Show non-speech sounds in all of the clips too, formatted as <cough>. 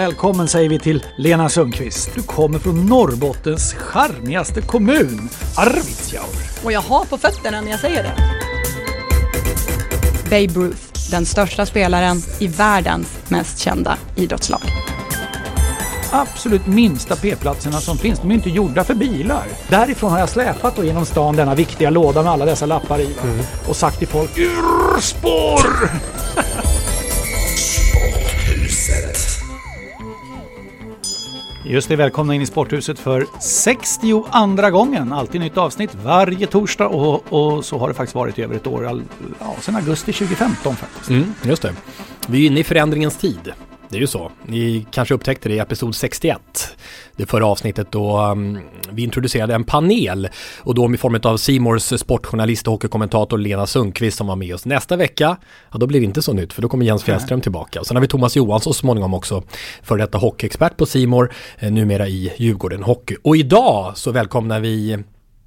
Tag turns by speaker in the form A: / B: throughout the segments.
A: Välkommen säger vi till Lena Sundqvist. Du kommer från Norrbottens charmigaste kommun, Arvidsjaur.
B: Och jag har på fötterna när jag säger det. Babe Ruth, den största spelaren i världens mest kända idrottslag.
A: Absolut minsta p-platserna som finns, de är inte gjorda för bilar. Därifrån har jag släpat då genom stan denna viktiga låda med alla dessa lappar i. va? Och sagt till folk Urspår! <laughs> Just det, välkomna in i Sporthuset för 62 gången. Alltid nytt avsnitt varje torsdag och, och så har det faktiskt varit i över ett år. All, ja, sedan augusti 2015 faktiskt.
C: Mm, just det. Vi är inne i förändringens tid. Det är ju så. Ni kanske upptäckte det i episod 61. Det förra avsnittet då um, vi introducerade en panel och då i form av Simors sportjournalist och hockeykommentator Lena Sundqvist som var med oss. Nästa vecka, ja då blir det inte så nytt för då kommer Jens Fjällström tillbaka. Och sen har vi Thomas Johansson så småningom också för detta hockeyexpert på Simor, eh, numera i Djurgården Hockey. Och idag så välkomnar vi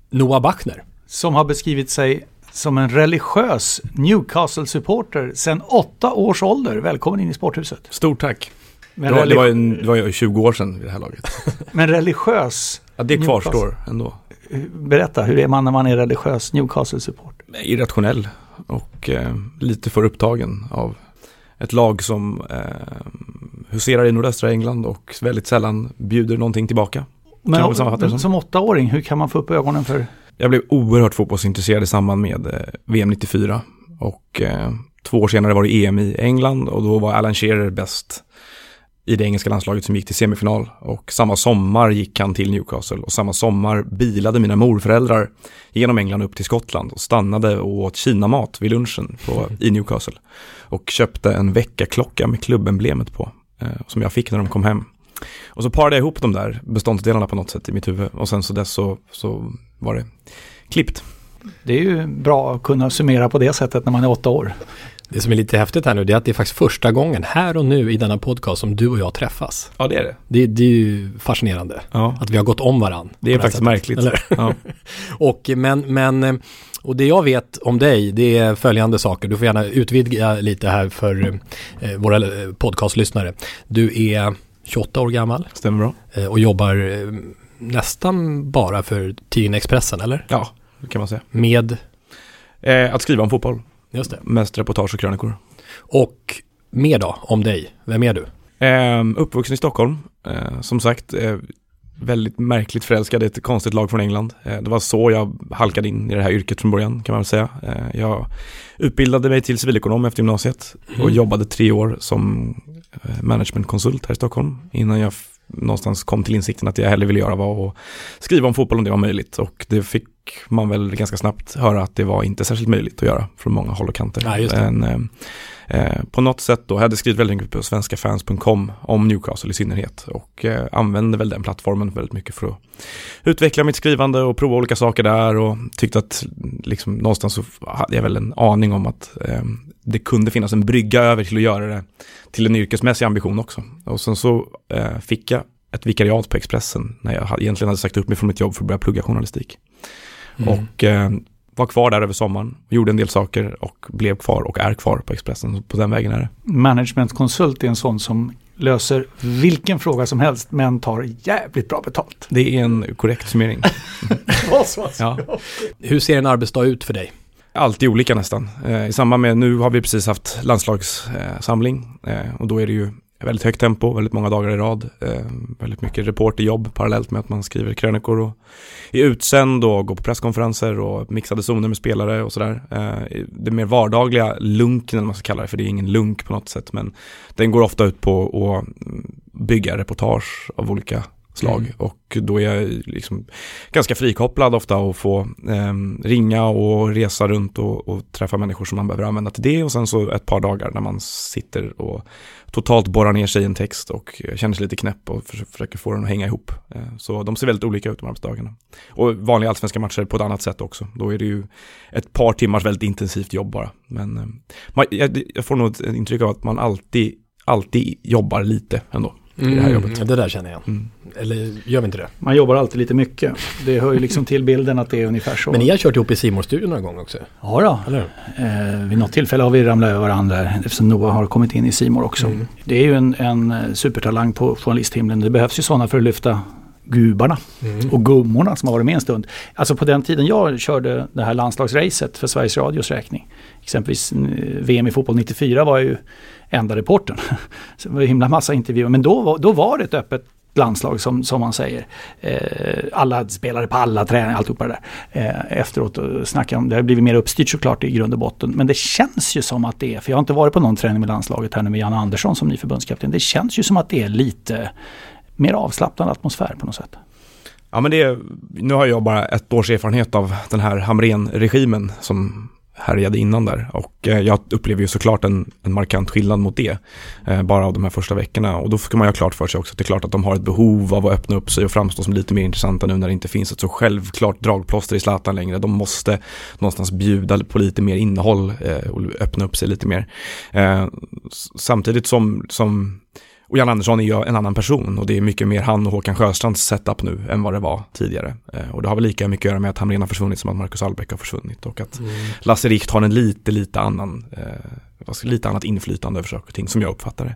C: Noah Bachner.
A: Som har beskrivit sig som en religiös Newcastle-supporter sedan åtta års ålder. Välkommen in i Sporthuset.
D: Stort tack.
A: Men,
D: Det var, en, det var ju 20 år sedan vid det här laget. <laughs>
A: men religiös,
D: Ja, det
A: Newcastle.
D: kvarstår ändå.
A: berätta, hur är man när man är religiös Newcastle-supporter?
D: Irrationell och eh, lite för upptagen av ett lag som eh, huserar i nordöstra England och väldigt sällan bjuder någonting tillbaka.
A: Men, som. åttaåring, hur kan man få upp ögonen för...
D: Jag blev oerhört fotbollsintresserad i samband med eh, VM 94 och eh, två år senare var det EM i England och då var Alan Shearer bäst i det engelska landslaget som gick till semifinal. Och samma sommar gick han till Newcastle och samma sommar bilade mina morföräldrar genom England upp till Skottland och stannade och åt kinamat vid lunchen på, i Newcastle. Och köpte en väckarklocka med klubbemblemet på eh, som jag fick när de kom hem. Och så parade jag ihop de där beståndsdelarna på något sätt i mitt huvud. Och sen så dess så, så var det klippt.
A: Det är ju bra att kunna summera på det sättet när man är åtta år.
C: Det som är lite häftigt här nu det är att det är faktiskt första gången här och nu i denna podcast som du och jag träffas.
D: Ja det är det.
C: Det, det är ju fascinerande
D: Ja.
C: att vi har gått om varann.
D: Det är faktiskt
C: sättet.
D: märkligt.
C: Eller?
D: Ja. <laughs>
C: Och, men, men, eh, och det jag vet om dig, det är följande saker. Du får gärna utvidga lite här för eh, våra eh, podcastlyssnare. Du är 28 år gammal
D: Stämmer bra.
C: eh, och jobbar eh, nästan bara för tidningen Expressen, eller?
D: Ja, det kan man säga.
C: Med,
D: Eh, att skriva om fotboll,
C: just det.
D: mest reportage och krönikor.
C: Och mer då, om dig. Vem är du?
D: Eh, uppvuxen i Stockholm, eh, som sagt, eh, väldigt märkligt förälskad i ett konstigt lag från England. Eh, det var så jag halkade in i det här yrket från början kan man väl säga. Eh, jag utbildade mig till civilekonom efter gymnasiet och
C: Mm.
D: jobbade tre år som managementkonsult här i Stockholm innan jag någonstans kom till insikten att jag hellre ville göra var att skriva om fotboll om det var möjligt och det fick man väl ganska snabbt höra att det var inte särskilt möjligt att göra från många håll och kanter.
C: Det.
D: Men, eh, eh, på något sätt då, jag hade skrivit väldigt mycket på svenskafans.com om Newcastle i synnerhet och eh, använde väl den plattformen väldigt mycket för att utveckla mitt skrivande och prova olika saker där och tyckte att liksom någonstans så hade jag väl en aning om att eh, det kunde finnas en brygga över till att göra det till en yrkesmässig ambition också. Och sen så eh, fick jag ett vikariat på Expressen när jag egentligen hade sagt upp mig från mitt jobb för att börja plugga journalistik.
C: Mm.
D: Och eh, var kvar där över sommaren, gjorde en del saker och blev kvar och är kvar på Expressen. Så på den vägen är det.
A: Managementkonsult är en sån som löser vilken fråga som helst men tar jävligt bra betalt.
D: Det är en korrekt summering. <laughs> ja. <laughs>
C: Hur ser en arbetsdag ut för dig?
D: Alltid olika nästan. Eh, I samband med, nu har vi precis haft landslagssamling eh, och då är det ju väldigt högt tempo, väldigt många dagar i rad. Eh, väldigt mycket reporterjobb parallellt med att man skriver krönikor och är utsänd och går på presskonferenser och mixade zoner med spelare och sådär. Eh, det mer vardagliga lunken, eller man ska kalla det, för det är ingen lunk på något sätt, men den går ofta ut på att bygga reportage av olika slag mm. och då är jag liksom ganska frikopplad ofta och få eh, ringa och resa runt och, och, träffa människor som man behöver använda till det och sen så ett par dagar när man sitter och totalt borrar ner sig i en text och känner sig lite knäpp och försöker få den att hänga ihop. Eh, så de ser väldigt olika ut de arbetsdagarna. Och vanliga allsvenska matcher på ett annat sätt också. Då är det ju ett par timmars väldigt intensivt jobb bara. Men eh, man, jag, jag får nog ett intryck av att man alltid, alltid jobbar lite ändå.
C: Mm, det här jobbet. Det där känner jag. Mm. Eller gör vi inte det?
A: Man jobbar alltid lite mycket. Det hör ju liksom till bilden att det är ungefär så.
C: Men ni har kört ihop i simor studion några gånger också?
A: Ja då. Eller? Eh, vid något tillfälle har vi ramlat över varandra eftersom Noah har kommit in i Simor också. Mm. Det är ju en, en supertalang på journalisthimlen. Det behövs ju sådana för att lyfta gubarna mm. och gummorna som har varit med en stund. Alltså på den tiden jag körde det här landslagsracet för Sveriges Radios räkning. Exempelvis eh, VM i fotboll 94 var ju enda reporten. <laughs> Så det var en himla massa intervjuer men då, då var det ett öppet landslag som, som man säger. Eh, alla spelare på alla träningar, alltihopa det där. Eh, efteråt snackar om, det har blivit mer uppstyrt såklart i grund och botten. Men det känns ju som att det är, för jag har inte varit på någon träning med landslaget här nu med Jan Andersson som ny förbundskapten. Det känns ju som att det är lite mer avslappnad atmosfär på något sätt.
D: Ja men det är, nu har jag bara ett års erfarenhet av den här Hamrén-regimen som härjade innan där. Och eh, jag upplever ju såklart en, en markant skillnad mot det. Eh, bara av de här första veckorna. Och då ska man ju ha klart för sig också att det är klart att de har ett behov av att öppna upp sig och framstå som lite mer intressanta nu när det inte finns ett så självklart dragplåster i Zlatan längre. De måste någonstans bjuda på lite mer innehåll eh, och öppna upp sig lite mer. Samtidigt som, som och Jan Andersson är ju en annan person och det är mycket mer han och Håkan Sjöstrands setup nu än vad det var tidigare. Eh, och det har väl lika mycket att göra med att Hamrén har försvunnit som att Marcus Albeck har försvunnit och att mm. Lasse Richt har en lite, lite annan eh, lite annat inflytande över saker och ting som jag uppfattar det.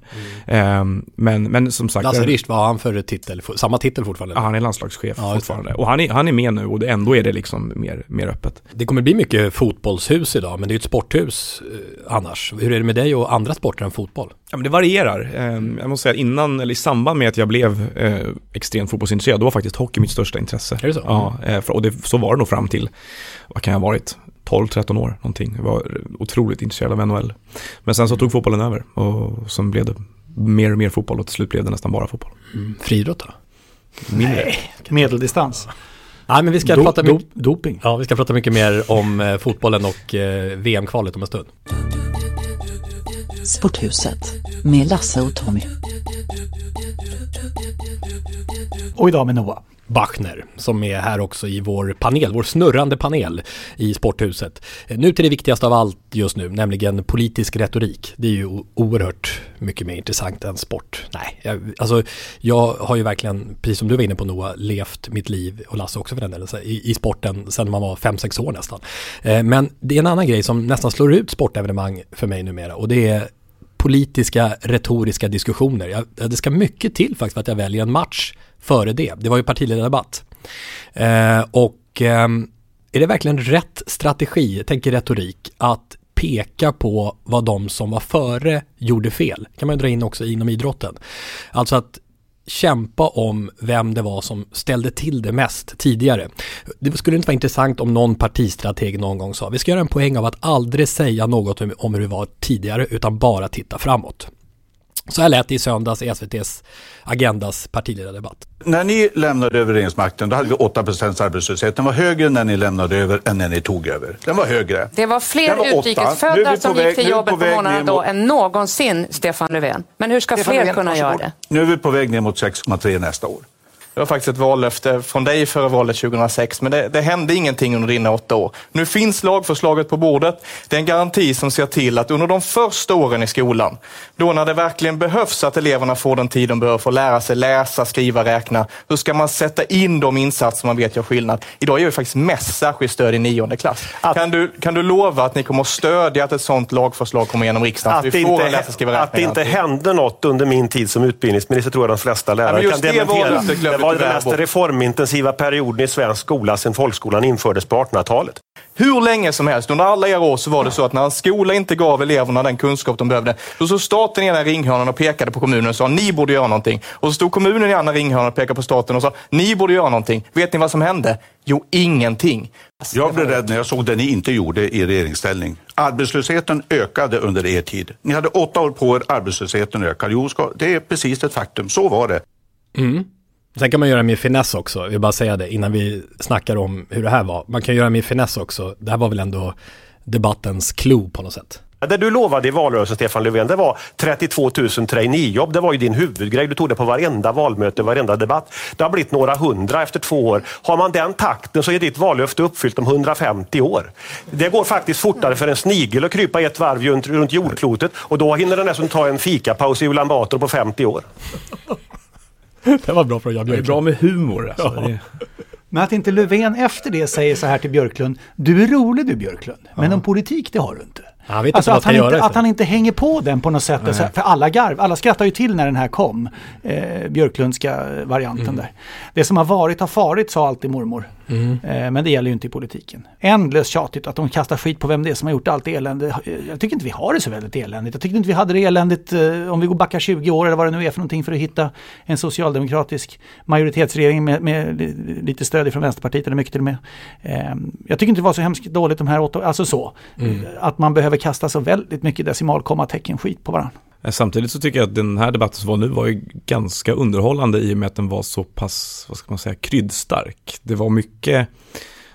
D: Mm. Eh, men, men som sagt.
C: Lasse Richt, vad har han för titel? Samma titel fortfarande?
D: Ja, han är landslagschef ja, fortfarande. Och han är, han är med nu och ändå är det liksom mer, mer öppet.
C: Det kommer bli mycket fotbollshus idag, men det är ett sporthus eh, annars. Hur är det med dig och andra sporter än fotboll?
D: Ja, men det varierar. Eh, jag måste säga innan, eller i samband med att jag blev eh, extremt fotbollsintresserad, då var faktiskt hockey mitt största intresse.
C: Är det så?
D: Ja, eh, och det, så var det nog fram till, vad kan jag ha varit, 12-13 år någonting. Jag var otroligt intresserad av NHL. Men sen så tog fotbollen över och sen blev det mer och mer fotboll och till slut blev det nästan bara fotboll.
C: Mm. Friidrott då?
A: Mindre. Nej, medeldistans.
C: Nej, men vi ska,
A: do,
C: prata
A: do, doping.
C: Ja, vi ska prata mycket mer om eh, fotbollen och eh, VM-kvalet om en stund.
E: Sporthuset med Lasse och Tommy.
A: Och idag med Noah.
C: Bachner som är här också i vår panel, vår snurrande panel i Sporthuset. Nu till det viktigaste av allt just nu, nämligen politisk retorik. Det är ju oerhört mycket mer intressant än sport. Nej, jag, alltså jag har ju verkligen, precis som du var inne på Noah, levt mitt liv, och Lasse också för den delen, i, i sporten sedan man var 5-6 år nästan. Eh, men det är en annan grej som nästan slår ut sportevenemang för mig numera och det är politiska retoriska diskussioner. Jag, det ska mycket till faktiskt för att jag väljer en match före det. Det var ju partiledardebatt. Eh, och eh, är det verkligen rätt strategi, jag tänker retorik, att peka på vad de som var före gjorde fel? kan man dra in också inom idrotten. Alltså att kämpa om vem det var som ställde till det mest tidigare. Det skulle inte vara intressant om någon partistrateg någon gång sa vi ska göra en poäng av att aldrig säga något om hur det var tidigare utan bara titta framåt. Så här lät det i söndags i SVTs Agendas partiledardebatt.
F: När ni lämnade över regeringsmakten då hade vi 8% arbetslöshet. Den var högre när ni lämnade över än när ni tog över. Den var högre.
G: Det var fler utrikesfödda som gick till jobbet på morgonen då än någonsin, Stefan Löfven. Men hur ska Stefan fler Löfven, kunna göra det?
F: Nu är vi på väg ner mot 6,3 nästa år.
H: Det var faktiskt ett vallöfte från dig före valet 2006, men det, det, hände ingenting under dina åtta år. Nu finns lagförslaget på bordet. Det är en garanti som ser till att under de första åren i skolan, då när det verkligen behövs att eleverna får den tid de behöver för att lära sig läsa, skriva, räkna, hur ska man sätta in de insatser man vet gör skillnad? Idag ger vi faktiskt mest särskilt stöd i nionde klass. Att, kan, du, kan du lova att ni kommer att stödja att ett sådant lagförslag kommer igenom riksdagen?
I: Att, vi får inte, läsa, skriva, räkna att det inte hände något under min tid som utbildningsminister tror jag de flesta lärare kan dementera var den mest reformintensiva perioden i svensk skola sedan folkskolan infördes på 1800-talet.
H: Hur länge som helst, under alla era år så var det så att när en skola inte gav eleverna den kunskap de behövde, då stod staten i ena ringhörnan och pekade på kommunen och sa ni borde göra någonting. Och så stod kommunen i andra ringhörnan och pekade på staten och sa ni borde göra någonting. Vet ni vad som hände? Jo, ingenting.
F: Jag blev rädd när jag såg det ni inte gjorde i regeringsställning. Arbetslösheten ökade under er tid. Ni hade åtta år på er, arbetslösheten ökade. Jo, det är precis ett faktum. Så var det.
C: Mm. Sen kan man göra med finess också, jag vill bara säga det innan vi snackar om hur det här var. Man kan göra med finess också, det här var väl ändå debattens clou på något sätt.
I: Det du lovade i valrörelsen, Stefan Löfven, det var 32 000 traineejobb. Det var ju din huvudgrej. Du tog det på varenda valmöte, varenda debatt. Det har blivit några hundra efter två år. Har man den takten så är ditt vallöfte uppfyllt om 150 år. Det går faktiskt fortare för en snigel att krypa ett varv runt, runt jordklotet och då hinner den nästan ta en fikapaus i Ulan Bator på 50 år. <laughs>
C: det var bra från Jan
D: Björklund. Det är bra med humor alltså. Ja. <laughs>
A: Men att inte Löfven efter det säger så här till Björklund. Du är rolig du Björklund, men om politik det har du inte.
C: Han vet alltså att,
A: han
C: inte,
A: att han inte hänger på den på något sätt. Nej. För alla garv, alla skrattar ju till när den här kom. Eh, Björklundska varianten mm. där. Det som har varit har farit sa alltid mormor. Mm. Eh, men det gäller ju inte i politiken. Ändlöst tjatigt att de kastar skit på vem det är som har gjort allt elände. Jag tycker inte vi har det så väldigt eländigt. Jag tycker inte vi hade det eländigt eh, om vi går backa 20 år eller vad det nu är för någonting för att hitta en socialdemokratisk majoritetsregering med, med lite stöd från Vänsterpartiet eller mycket till och med. Eh, jag tycker inte det var så hemskt dåligt de här åtta alltså så. Mm. Att man behöver kasta så väldigt mycket decimalkommatecken skit på varandra.
D: Samtidigt så tycker jag att den här debatten som var nu var ju ganska underhållande i och med att den var så pass, vad ska man säga, kryddstark. Det var mycket,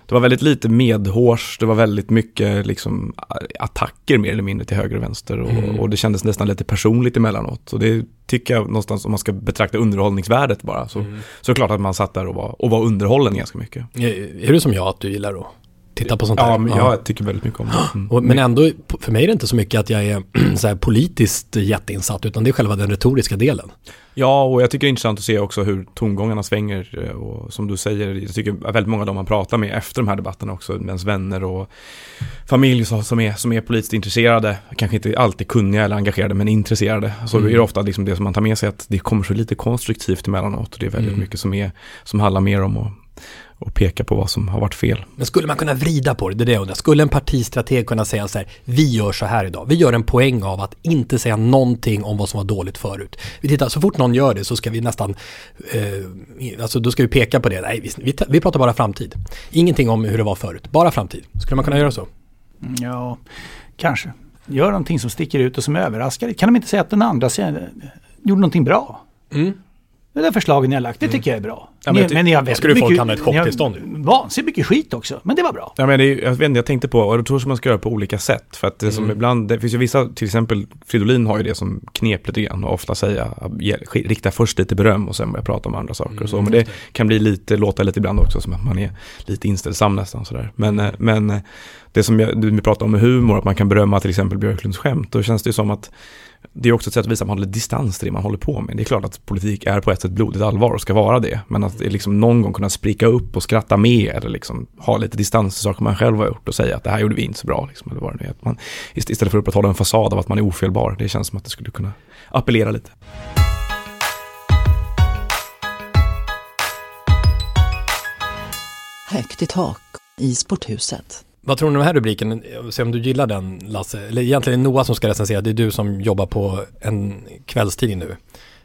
D: det var väldigt lite medhårs, det var väldigt mycket liksom attacker mer eller mindre till höger och vänster och, mm. och det kändes nästan lite personligt emellanåt. Och det tycker jag någonstans, om man ska betrakta underhållningsvärdet bara, så, mm. så är det klart att man satt där och var, och var underhållen ganska mycket.
C: Är det som jag att du gillar att titta på sånt här.
D: Ja, men jag tycker väldigt mycket om det.
C: Mm. Men ändå, för mig är det inte så mycket att jag är <clears throat> så här politiskt jätteinsatt, utan det är själva den retoriska delen.
D: Ja, och jag tycker det är intressant att se också hur tongångarna svänger. Och som du säger, jag tycker väldigt många av dem man pratar med efter de här debatterna också, ens vänner och familj som är, som är politiskt intresserade, kanske inte alltid kunniga eller engagerade, men intresserade. Så mm. är det ofta liksom det som man tar med sig, att det kommer så lite konstruktivt emellanåt. Och det är väldigt mm. mycket som, är, som handlar mer om att och peka på vad som har varit fel.
C: Men skulle man kunna vrida på det? Det är det jag undrar. Skulle en partistrateg kunna säga så här, vi gör så här idag. Vi gör en poäng av att inte säga någonting om vad som var dåligt förut. Vi tittar, så fort någon gör det så ska vi nästan, eh, alltså då ska vi peka på det. Nej, vi, vi, vi pratar bara framtid. Ingenting om hur det var förut, bara framtid. Skulle man kunna göra så?
A: Mm, ja, kanske. Gör någonting som sticker ut och som överraskar. Kan de inte säga att den andra gjorde någonting bra? Mm. Det där förslagen ni har lagt, det tycker jag är bra.
C: Ja, men, ni, men ni har skulle folk hamna i ett chocktillstånd.
A: Vansinnigt mycket skit också, men det var bra.
D: Ja, men det jag, vet inte, jag tänkte på, och då tror jag man ska göra på olika sätt. För att det som mm. ibland, det finns ju vissa, till exempel Fridolin har ju det som knep lite grann och ofta säga, rikta först lite beröm och sen börja prata om andra saker mm, och så. Men det, kan bli lite, låta lite ibland också som att man är lite inställsam nästan sådär. Men, eh, men eh, det som jag, du pratar om med humor, att man kan berömma till exempel Björklunds skämt, då känns det ju som att det är också ett sätt att visa att man håller distans till det man håller på med. Det är klart att politik är på ett sätt blodigt allvar och ska vara det. Men att liksom någon gång kunna spricka upp och skratta med eller liksom ha lite distans till saker man själv har gjort och säga att det här gjorde vi inte så bra. Liksom, eller vad det är. Att man, istället för att upprätthålla en fasad av att man är ofelbar. Det känns som att det skulle kunna appellera lite.
E: Högt i tak i sporthuset.
C: Vad tror du om den här rubriken? Se om du gillar den Lasse. Eller egentligen är det Noah som ska recensera. Det är du som jobbar på en kvällstidning nu.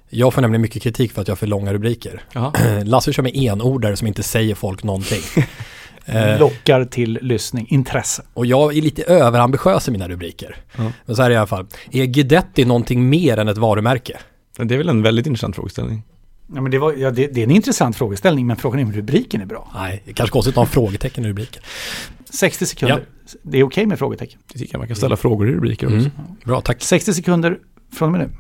C: Jag får nämligen mycket kritik för att jag har för långa rubriker. <clears throat> Lasse kör med enordare som inte säger folk någonting. <laughs>
A: Eh, Lockar till lyssning, intresse.
C: Och jag är lite överambitiös i mina rubriker. Mm. Men så här är det i alla fall. Är Guidetti någonting mer än ett varumärke?
D: Det är väl en väldigt intressant frågeställning.
A: Ja, men det, var, ja, det, det, är en intressant frågeställning, men frågan är om rubriken är bra.
C: Nej, det kanske konstigt att ha en frågetecken i rubriken.
A: 60 sekunder. Ja. Det är okej okay med frågetecken.
D: Det tycker jag man kan ställa frågor i rubriker också. Mm.
C: Bra, tack.
A: 60 sekunder från och med nu.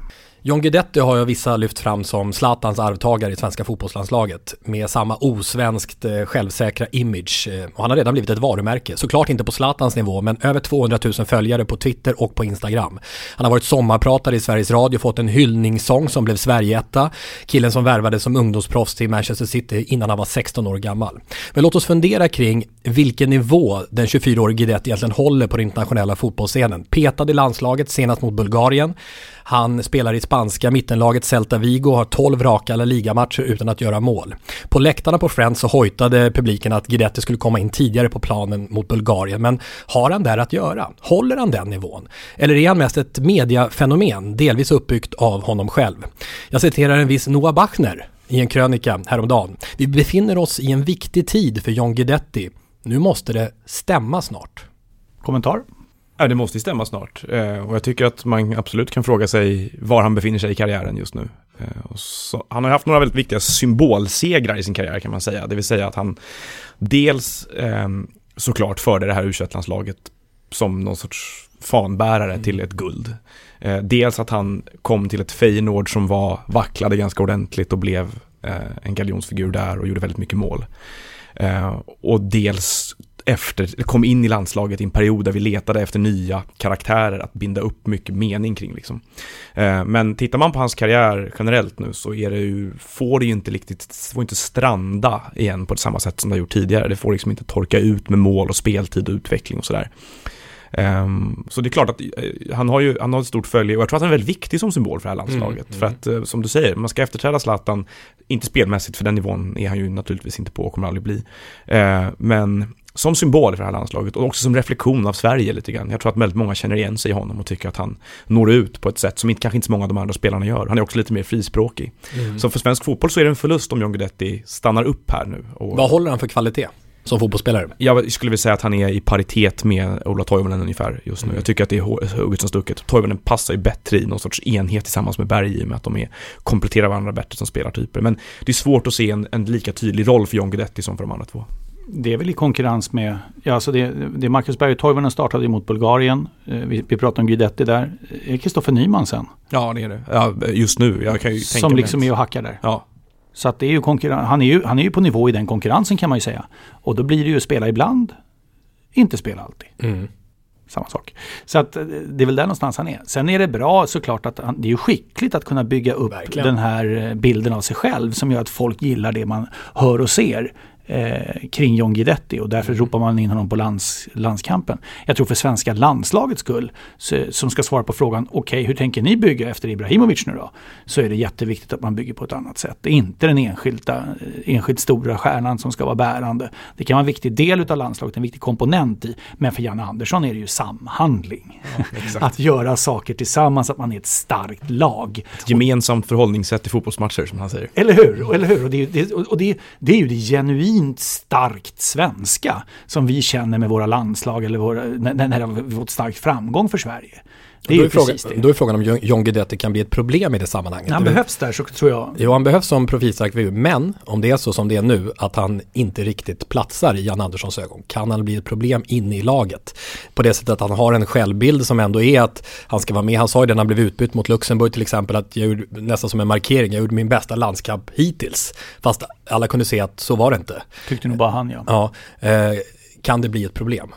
C: John Guidetti har ju vissa lyft fram som Zlatans arvtagare i svenska fotbollslandslaget med samma osvenskt eh, självsäkra image. Eh, och han har redan blivit ett varumärke, såklart inte på Zlatans nivå men över 200 000 följare på Twitter och på Instagram. Han har varit sommarpratare i Sveriges Radio, fått en hyllningssång som blev Sverigeetta. Killen som värvades som ungdomsproffs till Manchester City innan han var 16 år gammal. Men låt oss fundera kring vilken nivå den 24-årige Guidetti egentligen håller på den internationella fotbollsscenen. Petad i landslaget senast mot Bulgarien. Han spelar i spanska mittenlaget Celta Vigo och har 12 raka La Liga-matcher utan att göra mål. På läktarna på Friends så hojtade publiken att Guidetti skulle komma in tidigare på planen mot Bulgarien, men har han där att göra? Håller han den nivån? Eller är han mest ett mediafenomen, delvis uppbyggt av honom själv? Jag citerar en viss Noah Bachner i en krönika häromdagen. Vi befinner oss i en viktig tid för John Guidetti. Nu måste det stämma snart.
A: Kommentar?
D: Ja, det måste stämma snart. Eh, och jag tycker att man absolut kan fråga sig var han befinner sig i karriären just nu. Eh, så, han har haft några väldigt viktiga symbolsegrar i sin karriär kan man säga. Det vill säga att han dels eh, såklart förde det här u landslaget som någon sorts fanbärare mm. till ett guld. Eh, dels att han kom till ett Feyenoord som var vacklade ganska ordentligt och blev eh, en galjonsfigur där och gjorde väldigt mycket mål. Och dels efter, kom in i landslaget i en period där vi letade efter nya karaktärer att binda upp mycket mening kring. Liksom. Eh, men tittar man på hans karriär generellt nu så är det ju, får det ju inte riktigt, får inte stranda igen på samma sätt som det har gjort tidigare. Det får liksom inte torka ut med mål och speltid och utveckling och sådär. Um, så det är klart att uh, han har ju han har ett stort följe och jag tror att han är väldigt viktig som symbol för det här landslaget. Mm, mm. För att uh, som du säger, man ska efterträda Zlatan, inte spelmässigt för den nivån är han ju naturligtvis inte på och kommer aldrig bli. Uh, men som symbol för det här landslaget och också som reflektion av Sverige lite grann. Jag tror att väldigt många känner igen sig i honom och tycker att han når ut på ett sätt som inte, kanske inte så många av de andra spelarna gör. Han är också lite mer frispråkig. Mm. Så för svensk fotboll så är det en förlust om John Guidetti stannar upp här nu.
C: Och... Vad håller han för kvalitet? Som fotbollsspelare?
D: Jag skulle vilja säga att han är i paritet med Ola Toivonen ungefär just nu. Mm. Jag tycker att det är hugget som stucket. Toivonen passar ju bättre i någon sorts enhet tillsammans med Berg i och med att de är, kompletterar varandra bättre som spelartyper. Men det är svårt att se en, en lika tydlig roll för John Guidetti som för de andra två
A: det är väl i konkurrens med, ja alltså det, det Marcus Berg och Toivonen startade mot Bulgarien. Eh, vi, vi pratade om Guidetti där. Är Kristoffer Nyman sen?
D: Ja det är det. Ja, just nu. Jag kan ju
A: Som tänka liksom är och hackar där.
D: Ja.
A: Så att det är ju konkurrens, han är ju, han är ju på nivå i den konkurrensen kan man ju säga. Och då blir det ju spela ibland, inte spela alltid. Mm. Samma sak. Så att eh, det är väl där någonstans han är. Sen är det bra såklart att han, det är ju skickligt att kunna bygga upp Verkligen. den här eh, bilden av sig själv som gör att folk gillar det man hör och ser eh, kring John Guidetti och därför mm. ropar man in honom på lands, landskampen. Jag tror för svenska landslagets skull, så, som ska svara på frågan, okej okay, hur tänker ni bygga efter Ibrahimovic nu då? Så är det jätteviktigt att man bygger på ett annat sätt. Det är inte den enskilda, eh, enskilt stora stjärnan som ska vara bärande. Det kan vara en viktig del av landslaget, en viktig komponent i. Men för Janne Andersson är det ju samhandling. Ja, <laughs> att göra saker tillsammans, att man är ett starkt lag.
D: Ett gemensamt förhållningssätt i fotbollsmatcher som han säger.
A: Eller hur? Eller hur? Och det, det, och det, det är ju det genuina genuint starkt svenska som vi känner med våra landslag eller våra, när, när det har fått stark framgång för Sverige.
C: Det är, då, är frågan, det. då är frågan om John Guidetti kan bli ett problem i det sammanhanget.
A: Han behövs där så tror jag.
C: Jo, han behövs som profilstark figur. Men om det är så som det är nu, att han inte riktigt platsar i Jan Anderssons ögon, kan han bli ett problem inne i laget? På det sättet att han har en självbild som ändå är att han ska vara med. Han sa ju det när han blev utbytt mot Luxemburg till exempel, att jag gjorde nästan som en markering, jag gjorde min bästa landskamp hittills. Fast alla kunde se att så var det inte.
A: Tyckte nog bara han ja.
C: Ja, eh, kan det bli ett problem?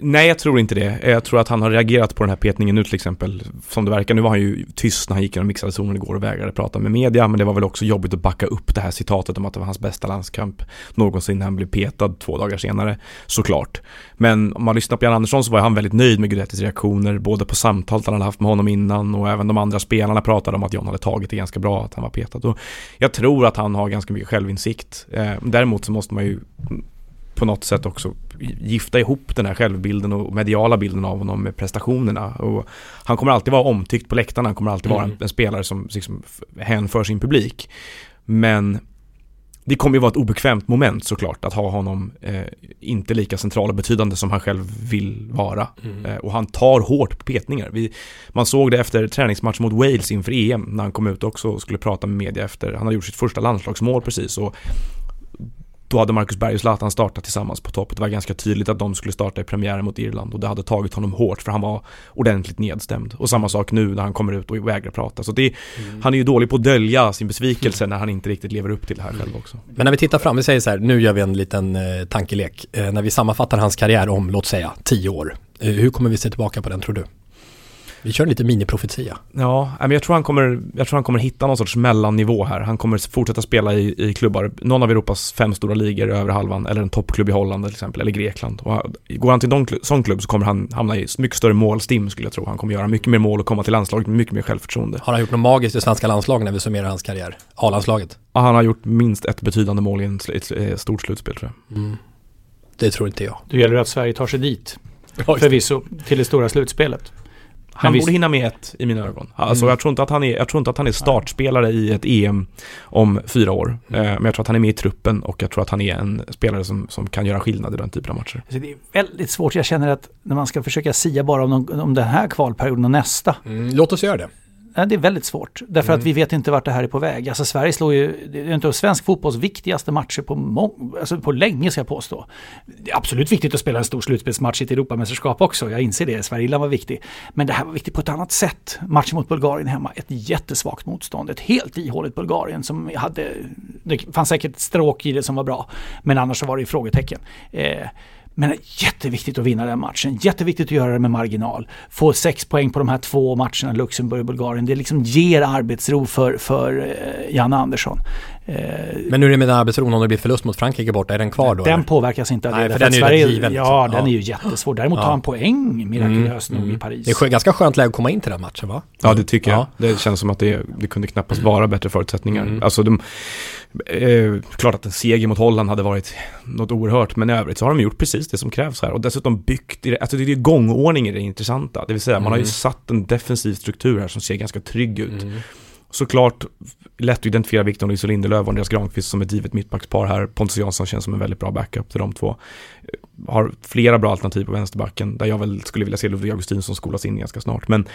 D: Nej, jag tror inte det. Jag tror att han har reagerat på den här petningen nu till exempel. Som det verkar, nu var han ju tyst när han gick genom mixade zonen igår och vägrade prata med media. Men det var väl också jobbigt att backa upp det här citatet om att det var hans bästa landskamp någonsin när han blev petad två dagar senare. Såklart. Men om man lyssnar på Jan Andersson så var han väldigt nöjd med Guidettis reaktioner. Både på samtalet han hade haft med honom innan och även de andra spelarna pratade om att John hade tagit det ganska bra att han var petad. Och jag tror att han har ganska mycket självinsikt. Eh, däremot så måste man ju på något sätt också gifta ihop den här självbilden och mediala bilden av honom med prestationerna. Och han kommer alltid vara omtyckt på läktarna, han kommer alltid vara en, mm. en spelare som liksom hänför sin publik. Men det kommer ju vara ett obekvämt moment såklart att ha honom eh, inte lika central och betydande som han själv vill vara. Mm. Eh, och han tar hårt på petningar. Vi, man såg det efter träningsmatch mot Wales inför EM när han kom ut också och skulle prata med media efter. Han har gjort sitt första landslagsmål precis och då hade Marcus Berg och Zlatan startat tillsammans på topp. Det var ganska tydligt att de skulle starta i premiären mot Irland och det hade tagit honom hårt för han var ordentligt nedstämd. Och samma sak nu när han kommer ut och vägrar prata. Så det, mm. han är ju dålig på att dölja sin besvikelse när han inte riktigt lever upp till det här själv också.
C: Men när vi tittar fram, vi säger så här, nu gör vi en liten eh, tankelek. Eh, när vi sammanfattar hans karriär om, låt säga, tio år. Eh, hur kommer vi se tillbaka på den tror du? Vi kör lite miniprofetia.
D: Ja, men jag tror, han kommer, jag tror han kommer hitta någon sorts mellannivå här. Han kommer fortsätta spela i, i klubbar, någon av Europas fem stora ligor över halvan, eller en toppklubb i Holland till exempel, eller Grekland. Och går han till en sån klubb så kommer han hamna i mycket större målstim skulle jag tro. Han kommer göra mycket mer mål och komma till landslaget med mycket mer självförtroende.
C: Har han gjort något magiskt i svenska landslaget när vi summerar hans karriär? A-landslaget?
D: Ja, han har gjort minst ett betydande mål i ett stort slutspel tror jag. Mm.
C: Det tror inte jag.
A: Då gäller det att Sverige tar sig dit. Förvisso, till det stora slutspelet.
D: Han borde hinna med ett i mina ögon. Alltså mm. jag, tror inte att han är, jag tror inte att han är startspelare i ett EM om fyra år. Mm. Eh, men jag tror att han är med i truppen och jag tror att han är en spelare som, som kan göra skillnad i den typen av matcher.
A: Alltså det är väldigt svårt. Jag känner att när man ska försöka sia bara om, om den här kvalperioden och nästa.
C: Mm, låt oss göra det
A: det är väldigt svårt. Därför mm. att vi vet inte vart det här är på väg. Alltså Sverige slår ju, det är inte svensk fotbolls viktigaste matcher på, må, alltså på länge ska jag påstå. Det är absolut viktigt att spela en stor slutspelsmatch i ett Europamästerskap också, jag inser det. Sverige var viktig. Men det här var viktigt på ett annat sätt. Matchen mot Bulgarien hemma, ett jättesvagt motstånd. Ett helt ihåligt Bulgarien som hade, det fanns säkert stråk i det som var bra. Men annars så var det ju frågetecken. Eh, men jätteviktigt att vinna den matchen. Jätteviktigt att göra det med marginal. Få sex poäng på de här två matcherna, Luxemburg och Bulgarien. Det liksom ger arbetsro för, för eh, Janne Andersson.
C: Eh, men hur är det med den arbetsron om det blir förlust mot Frankrike borta? Är den kvar då?
A: Den eller? påverkas inte av
C: det. Nej, för den är ju given.
A: Ja, liksom. den är ju jättesvår. Däremot ja. tar han poäng mirakulöst mm, nog mm. i Paris.
C: Det är ganska skönt läge att komma in till den matchen va?
D: Ja, det tycker jag. Det känns som att det, det kunde knappast vara bättre förutsättningar. Mm. Alltså de, eh, klart att en seger mot Holland hade varit något oerhört, men i övrigt så har de gjort precis det som krävs här. Och dessutom byggt, alltså det är gångordning i det intressanta. Det vill säga, man har ju mm. satt en defensiv struktur här som ser ganska trygg ut. Mm. Såklart lätt att identifiera Victor Nilsson Lindelöf och Andreas Granqvist som ett givet mittbackspar här. Pontus Jansson känns som en väldigt bra backup till de två. Har flera bra alternativ på vänsterbacken där jag väl skulle vilja se Ludvig Augustinsson skolas in ganska snart. Men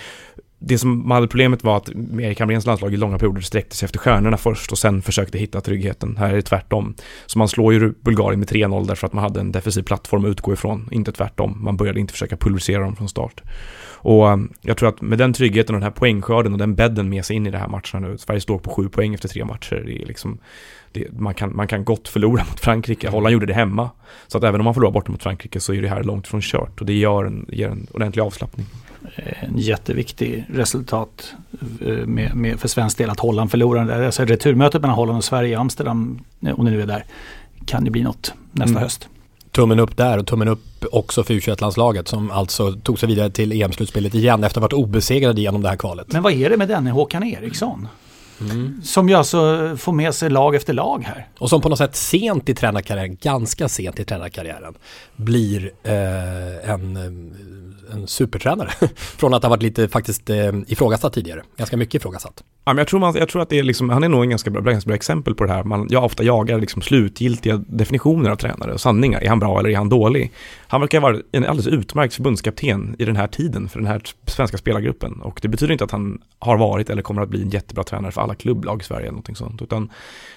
D: det som hade problemet var att Erik Hamréns landslag i långa perioder sträckte sig efter stjärnorna först och sen försökte hitta tryggheten. Här är det tvärtom. Så man slår ju Bulgarien med 3-0 därför att man hade en defensiv plattform att utgå ifrån, inte tvärtom. Man började inte försöka pulverisera dem från start. Och eh, jag tror att med den tryggheten och den här poängskörden och den bädden med sig in i det här matcherna nu, Sverige står på sju poäng efter tre matcher, det är liksom det, man, kan, man kan gott förlora mot Frankrike. Holland gjorde det hemma. Så att även om man förlorar bort mot Frankrike så är det här långt från kört och det gör en, ger en ordentlig avslappning.
A: En jätteviktig resultat eh, med, med, för svensk del att Holland förlorar. Alltså returmötet mellan Holland och Sverige i Amsterdam, eh, om det nu är där, kan det bli något nästa mm. höst
C: tummen upp där och tummen upp också för U21-landslaget som alltså tog sig vidare till EM-slutspelet igen efter att ha varit obesegrade genom det här kvalet.
A: Men vad är det med denne Håkan Eriksson? Mm. Som ju alltså får med sig lag efter lag här.
C: Och som på något sätt sent i tränarkarriären, ganska sent i tränarkarriären, blir eh, en eh, en supertränare. <laughs> Från att ha varit lite faktiskt eh, ifrågasatt tidigare. Ganska mycket ifrågasatt.
D: Ja, men jag, tror man, jag tror att det är liksom, han är nog en ganska bra, ganska bra exempel på det här. Man, jag ofta jagar liksom slutgiltiga definitioner av tränare och sanningar. Är han bra eller är han dålig? Han verkar vara en alldeles utmärkt förbundskapten i den här tiden för den här svenska spelargruppen. Och det betyder inte att han har varit eller kommer att bli en jättebra tränare för alla klubblag i Sverige eller någonting sånt. Utan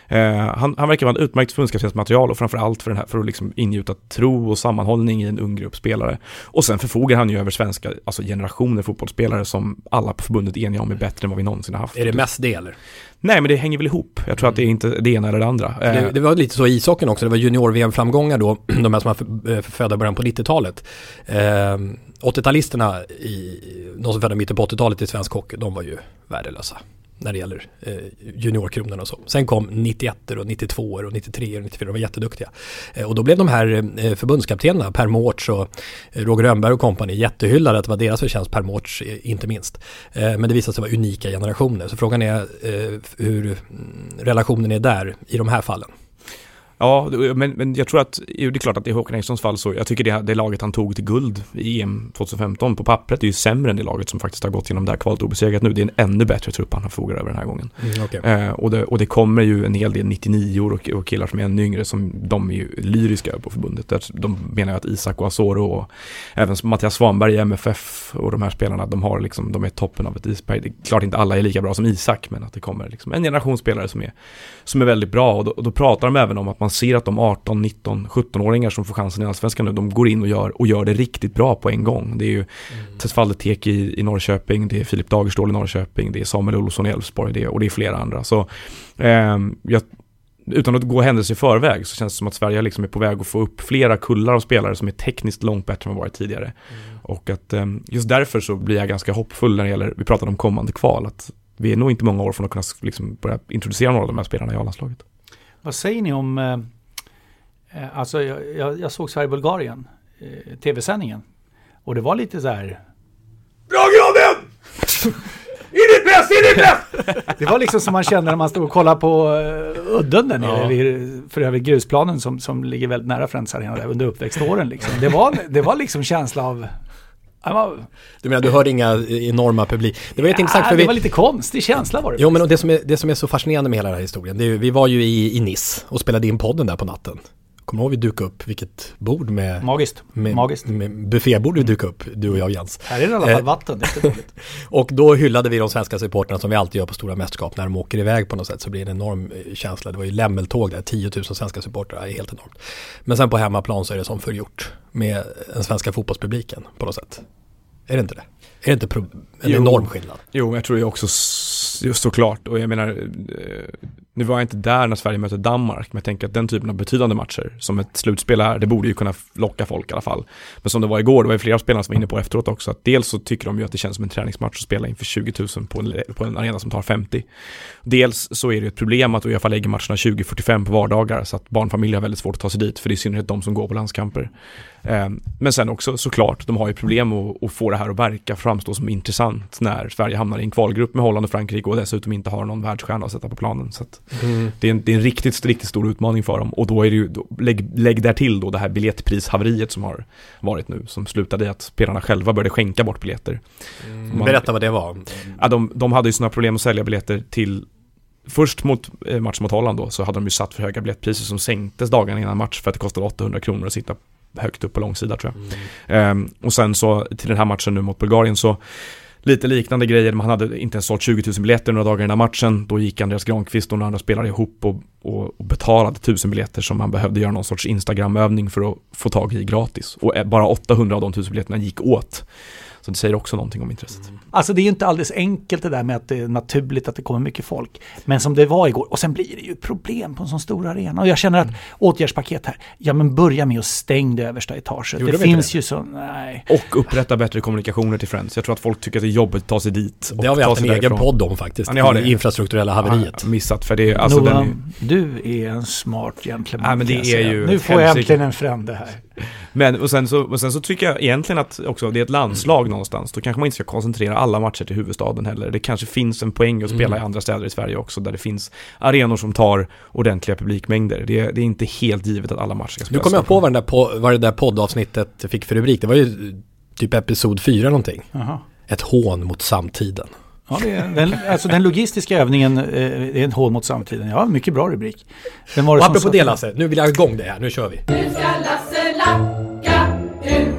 D: eh, han, han verkar vara en utmärkt förbundskaptensmaterial och framförallt för, den här, för att liksom ingjuta tro och sammanhållning i en ung grupp spelare. Och sen förfogar han ju över svenska, alltså generationer fotbollsspelare som alla på förbundet är eniga om är bättre än vad vi någonsin har haft.
C: Mest det eller?
D: Nej, men det hänger väl ihop. Jag tror att det är inte det ena eller det andra.
C: Det, eh, det var lite så i ishockeyn också. Det var junior-VM-framgångar då, <clears throat> de här som var födda början på 90-talet. Eh, 80-talisterna, de som födda mitten på 80-talet i svensk hockey, de var ju värdelösa när det gäller eh, juniorkronorna och så. Sen kom 91 och 92 och 93 och 94, de var jätteduktiga. Eh, och då blev de här eh, förbundskaptenerna, Per Mårts och eh, Roger Rönnberg och kompani jättehyllade att det var deras förtjänst, Per Mårts eh, inte minst. Eh, men det visade sig vara unika generationer, så frågan är eh, hur mm, relationen är där i de här fallen.
D: Ja, men, men jag tror att, det är klart att i Håkan Erikssons fall så, jag tycker det, det laget han tog till guld i EM 2015 på pappret är ju sämre än det laget som faktiskt har gått genom det här kvalet obesegrat nu. Det är en ännu bättre trupp han har förfogar över den här gången. Mm, okay. eh, och, det, och det kommer ju en hel del 99 och, och killar som är ännu yngre som de är ju lyriska på förbundet. De menar ju att Isak och Asoro och även Mattias Svanberg i MFF och de här spelarna, de har liksom, de är toppen av ett isberg. Det är klart inte alla är lika bra som Isak, men att det kommer liksom en generation spelare som är, som är väldigt bra. Och då, och då pratar de även om att man ser att de 18, 19, 17-åringar som får chansen i Allsvenskan nu, de går in och gör, och gör det riktigt bra på en gång. Det är ju mm. Tesfalle Tek i, i Norrköping, det är Filip Dagerstål i Norrköping, det är Samuel Olsson i Elfsborg det, och det är flera andra. Så eh, jag, utan att gå händelser i förväg så känns det som att Sverige liksom är på väg att få upp flera kullar av spelare som är tekniskt långt bättre än vad varit tidigare. Mm. Och att um, just därför så blir jag ganska hoppfull när det gäller, vi pratade om kommande kval, att vi är nog inte många år från att kunna liksom börja introducera några av de här spelarna i A-landslaget.
A: Vad säger ni om, eh, eh alltså jag, jag, jag såg Sverige-Bulgarien, eh, tv-sändningen. Och det var lite så här...
J: Bra granen! <laughs> In i press, in i press!
A: Det var liksom som man kände när man stod och kollade på uh, udden där nere, ja. vid, för övrigt grusplanen som, som ligger väldigt nära Friends Arena där under uppväxtåren. Liksom. Det, var, det var liksom känsla av
C: du menar, du hörde inga enorma publik...
A: Det var ja, intressant för det vi... var lite konstig känsla var det.
C: Jo, men det som, är, det som är så fascinerande med hela den här historien, det är, vi var ju i, i Nice och spelade in podden där på natten. Kommer du ihåg vi dukade upp vilket bord med...
A: Magiskt.
C: Med,
A: Magiskt.
C: med buffébord vi dukade upp, du och jag och Jens.
A: Här är det i alla fall eh, vatten, det är <laughs>
C: Och då hyllade vi de svenska supporterna som vi alltid gör på stora mästerskap när de åker iväg på något sätt så blir det en enorm eh, känsla. Det var ju lämmeltåg där, 10 000 svenska supportrar, det är helt enormt. Men sen på hemmaplan så är det som förgjort med den svenska fotbollspubliken på något sätt. Är det inte det? Är det inte en jo, enorm skillnad?
D: Jo, jag tror det också såklart. Och jag menar, eh, nu var jag inte där när Sverige mötte Danmark, men jag tänker att den typen av betydande matcher, som ett slutspel är, det borde ju kunna locka folk i alla fall. Men som det var igår, det var ju flera spelare som var inne på efteråt också, att dels så tycker de ju att det känns som en träningsmatch att spela inför 20 000 på en, på en arena som tar 50. Dels så är det ett problem att Uefa lägger matcherna 20.45 på vardagar, så att barnfamiljer har väldigt svårt att ta sig dit, för det är i synnerhet de som går på landskamper. Ehm, men sen också såklart, de har ju problem att, att få det här att verka, framstå som intressant när Sverige hamnar i en kvalgrupp med Holland och Frankrike och dessutom inte har någon världsstjärna att sätta på planen. Så mm. det, är en, det, är en, riktigt, riktigt stor utmaning för dem och då är det ju, då, lägg, lägg där till då det här biljettprishaveriet som har varit nu, som slutade i att spelarna själva började skänka bort biljetter.
C: Mm. Man, Berätta vad det var.
D: Ja, de, de hade ju sådana problem att sälja biljetter till Först mot eh, matchen mot Holland då så hade de ju satt för höga biljettpriser som sänktes dagarna innan match för att det kostade 800 kronor att sitta högt upp på långsida tror jag. Mm. Um, och sen så till den här matchen nu mot Bulgarien så lite liknande grejer. Man hade inte ens sålt 20 000 biljetter några dagar innan matchen. Då gick Andreas Granqvist och några andra spelare ihop och, och, och betalade 1000 biljetter som man behövde göra någon sorts Instagram-övning för att få tag i gratis. Och bara 800 av de 1000 biljetterna gick åt. Så det säger också någonting om intresset. Mm.
A: Alltså det är ju inte alldeles enkelt det där med att det är naturligt att det kommer mycket folk. Men som det var igår, och sen blir det ju problem på en sån stor arena. Och jag känner att mm. åtgärdspaket här, ja men börja med att stäng det översta etaget. Jo, det, finns det. ju så, nej.
D: Och upprätta bättre kommunikationer till Friends. Jag tror att folk tycker att det är jobbigt att ta sig dit.
C: Det har vi haft en egen podd om faktiskt. Ja, ni har det. infrastrukturella haveriet.
D: Ja, missat för det. Alltså
A: Noah, den är... du är en smart gentleman.
D: Ja, men det är ju
A: nu får jag äntligen en frände här.
D: Men och sen, så, och sen så tycker jag egentligen att också det är ett landslag någonstans. Då kanske man inte ska koncentrera alla matcher till huvudstaden heller. Det kanske finns en poäng att spela mm. i andra städer i Sverige också där det finns arenor som tar ordentliga publikmängder. Det är, det är inte helt givet att alla matcher ska spelas.
C: Nu kommer jag på vad, den där på, vad det där poddavsnittet fick för rubrik. Det var ju typ episod 4 någonting. Aha. Ett hån mot samtiden.
A: Ja, det är, den, alltså den logistiska övningen eh, är en hån mot samtiden. Ja, mycket bra rubrik.
C: Den var det och apropå det Lasse, nu vill jag ha igång det här. Nu kör vi. Nu ska Lasse lacka ur.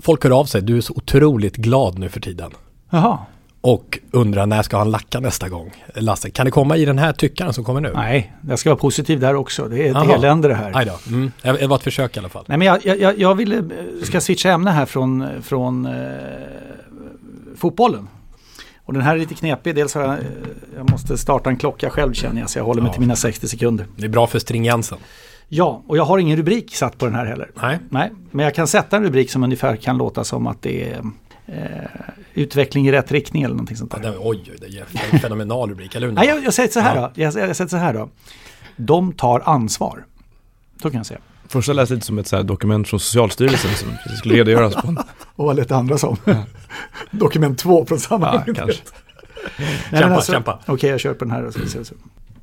C: Folk hör av sig. Du är så otroligt glad nu för tiden.
A: Jaha.
C: Och undrar när ska han lacka nästa gång? Lasse, kan det komma i den här tyckaren som kommer nu?
A: Nej, jag ska vara positiv där också. Det är ett Aha. elände det här.
C: Aj då. Mm. Det var ett försök i alla fall.
A: Nej, men jag, jag, jag ville, ska switcha ämne här från, från eh, fotbollen. Och den här är lite knepig. Dels har jag, eh, jag måste starta en klocka själv känner jag, så jag håller mig ja. till mina 60 sekunder.
C: Det är bra för stringensen.
A: Ja, och jag har ingen rubrik satt på den här heller.
C: Nej.
A: Nej, men jag kan sätta en rubrik som ungefär kan låta som att det är eh, utveckling i rätt riktning eller någonting sånt där.
C: Ja, det, oj, det är en fenomenal rubrik, eller hur?
A: Nej, jag, jag säger så här ja. då. Jag, jag säger så här då. De tar ansvar. Så kan jag säga.
D: Första lät lite som ett så dokument från Socialstyrelsen som skulle redogöras på. <laughs>
A: och vad lät andra som? dokument två från samma
C: ja, kanske.
A: Nej, kämpa, alltså, kämpa. Okej, okay, jag kör på den här.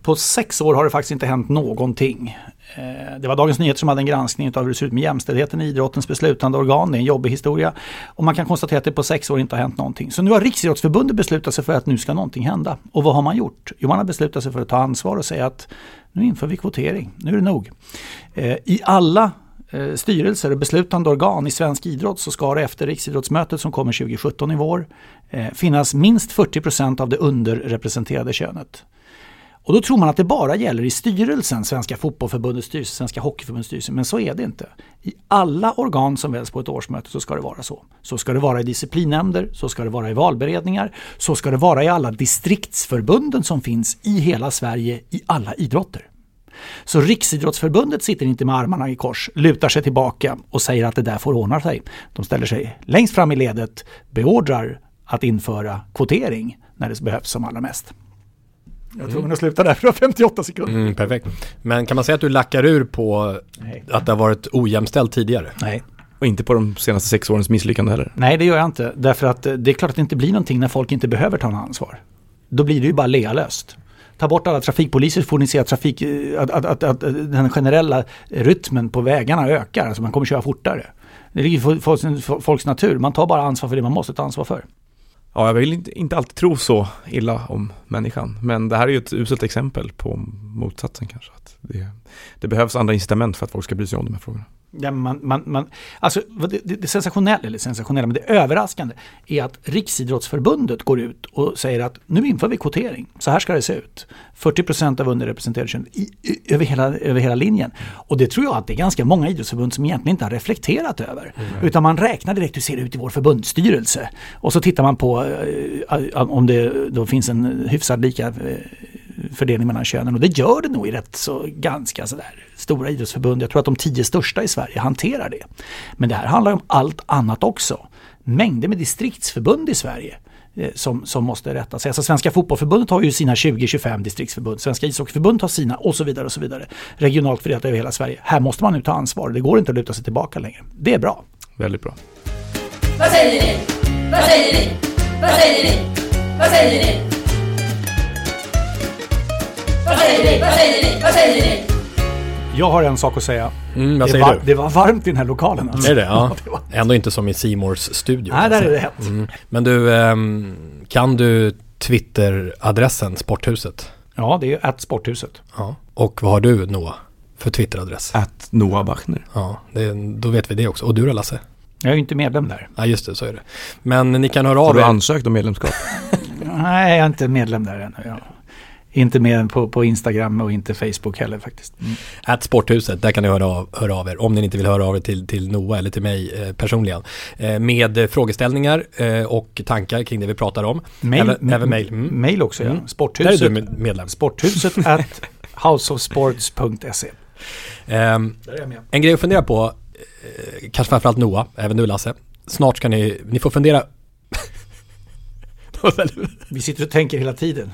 A: På sex år har det faktiskt inte hänt någonting. Eh, det var Dagens Nyheter som hade en granskning av hur det ser ut med jämställdheten i idrottens beslutande organ. Det är en jobbig historia. Och man kan konstatera att det på sex år inte har hänt någonting. Så nu har Riksidrottsförbundet beslutat sig för att nu ska någonting hända. Och vad har man gjort? Jo, man har beslutat sig för att ta ansvar och säga att nu inför vi kvotering. Nu är det nog. Eh, I alla eh, styrelser och beslutande organ i svensk idrott så ska det efter Riksidrottsmötet som kommer 2017 i vår finnas minst 40% av det underrepresenterade könet. Och då tror man att det bara gäller i styrelsen, Svenska fotbollförbundets styrelse, Svenska hockeyförbundets styrelse. Men så är det inte. I alla organ som väljs på ett årsmöte så ska det vara så. Så ska det vara i disciplinnämnder, så ska det vara i valberedningar, så ska det vara i alla distriktsförbunden som finns i hela Sverige i alla idrotter. Så Riksidrottsförbundet sitter inte med armarna i kors, lutar sig tillbaka och säger att det där får ordna sig. De ställer sig längst fram i ledet, beordrar att införa kvotering när det behövs som allra mest. Jag tror mm. att sluta där <laughs> för 58 sekunder.
C: Mm, perfekt. Men kan man säga att du lackar ur på Nej. att det har varit ojämställt tidigare?
A: Nej.
D: Och inte på de senaste sex årens misslyckande heller?
A: Nej, det gör jag inte. Därför att det är klart att det inte blir någonting när folk inte behöver ta något ansvar. Då blir det ju bara lealöst. Ta bort alla trafikpoliser så får ni se att, trafik, att, att, att, att den generella rytmen på vägarna ökar. Alltså man kommer köra fortare. Det ligger i folks, folks natur. Man tar bara ansvar för det man måste ta ansvar för.
D: Ja, jag vill inte, inte alltid tro så illa om människan. Men det här är ju ett uselt exempel på motsatsen kanske. Att det, det behövs andra incitament för att folk ska bry sig om de här frågorna.
A: Ja, man, man, man, alltså det, det, sensationella, eller sensationella, men det överraskande är att Riksidrottsförbundet går ut och säger att nu inför vi kvotering. Så här ska det se ut. 40 procent av underrepresenterade kön över, hela, över hela linjen. Och det tror jag att det är ganska många idrottsförbund som egentligen inte har reflekterat över. Mm. Utan man räknar direkt hur ser det ut i vår förbundsstyrelse. Och så tittar man på uh, om det då finns en hyfsad lika uh, fördelning mellan könen. Och det gör det nog i rätt så ganska sådär stora idrottsförbund. Jag tror att de tio största i Sverige hanterar det. Men det här handlar om allt annat också. Mängder med distriktsförbund i Sverige eh, som, som måste rätta sig. Alltså Svenska fotbollförbundet har ju sina 20-25 distriktsförbund. Svenska ishockeyförbundet har sina och så vidare och så vidare. Regionalt fördelat över hela Sverige. Här måste man nu ta ansvar. Det går inte att luta sig tillbaka längre. Det är bra.
D: Väldigt bra.
K: Vad säger ni? Vad säger ni? Vad säger ni? Vad säger ni? Säger ni? Vad säger ni? Vad säger ni?
A: Jag har en sak att säga.
C: Mm, vad
A: det,
C: säger
A: var,
C: du?
A: det var varmt i den här lokalen.
C: Alltså. Är det? Ja. <laughs> Ändå inte som i Simors studio.
A: Nej, där är det hett.
C: Mm. Men du, um, kan du Twitter-adressen Sporthuset?
A: Ja, det är att Sporthuset.
C: Ja. Och vad har du Noah för Twitter-adress?
D: Att Noah Bachner.
C: Ja, det, då vet vi det också. Och du då Lasse?
A: Jag är ju inte medlem där.
C: Ja, just det, så är det. Men ni kan höra av er.
D: Har du ansökt om medlemskap? <laughs>
A: Nej, jag är inte medlem där ännu. Ja. Inte mer på, på Instagram och inte Facebook heller faktiskt.
C: Mm. Sporthuset, där kan ni höra av, höra av er om ni inte vill höra av er till, till Noah eller till mig eh, personligen. Eh, med frågeställningar eh, och tankar kring det vi pratar om.
A: Mail,
C: även, även mail. Mm.
A: Mail också ja. Mm. Sporthuset.
C: Där är du medlem.
A: Sporthuset <laughs> at houseofsports.se.
C: Ehm, en grej att fundera på, eh, kanske framförallt Noah, även du Lasse. Snart ska ni, ni får fundera <laughs>
A: Vi sitter och tänker hela tiden.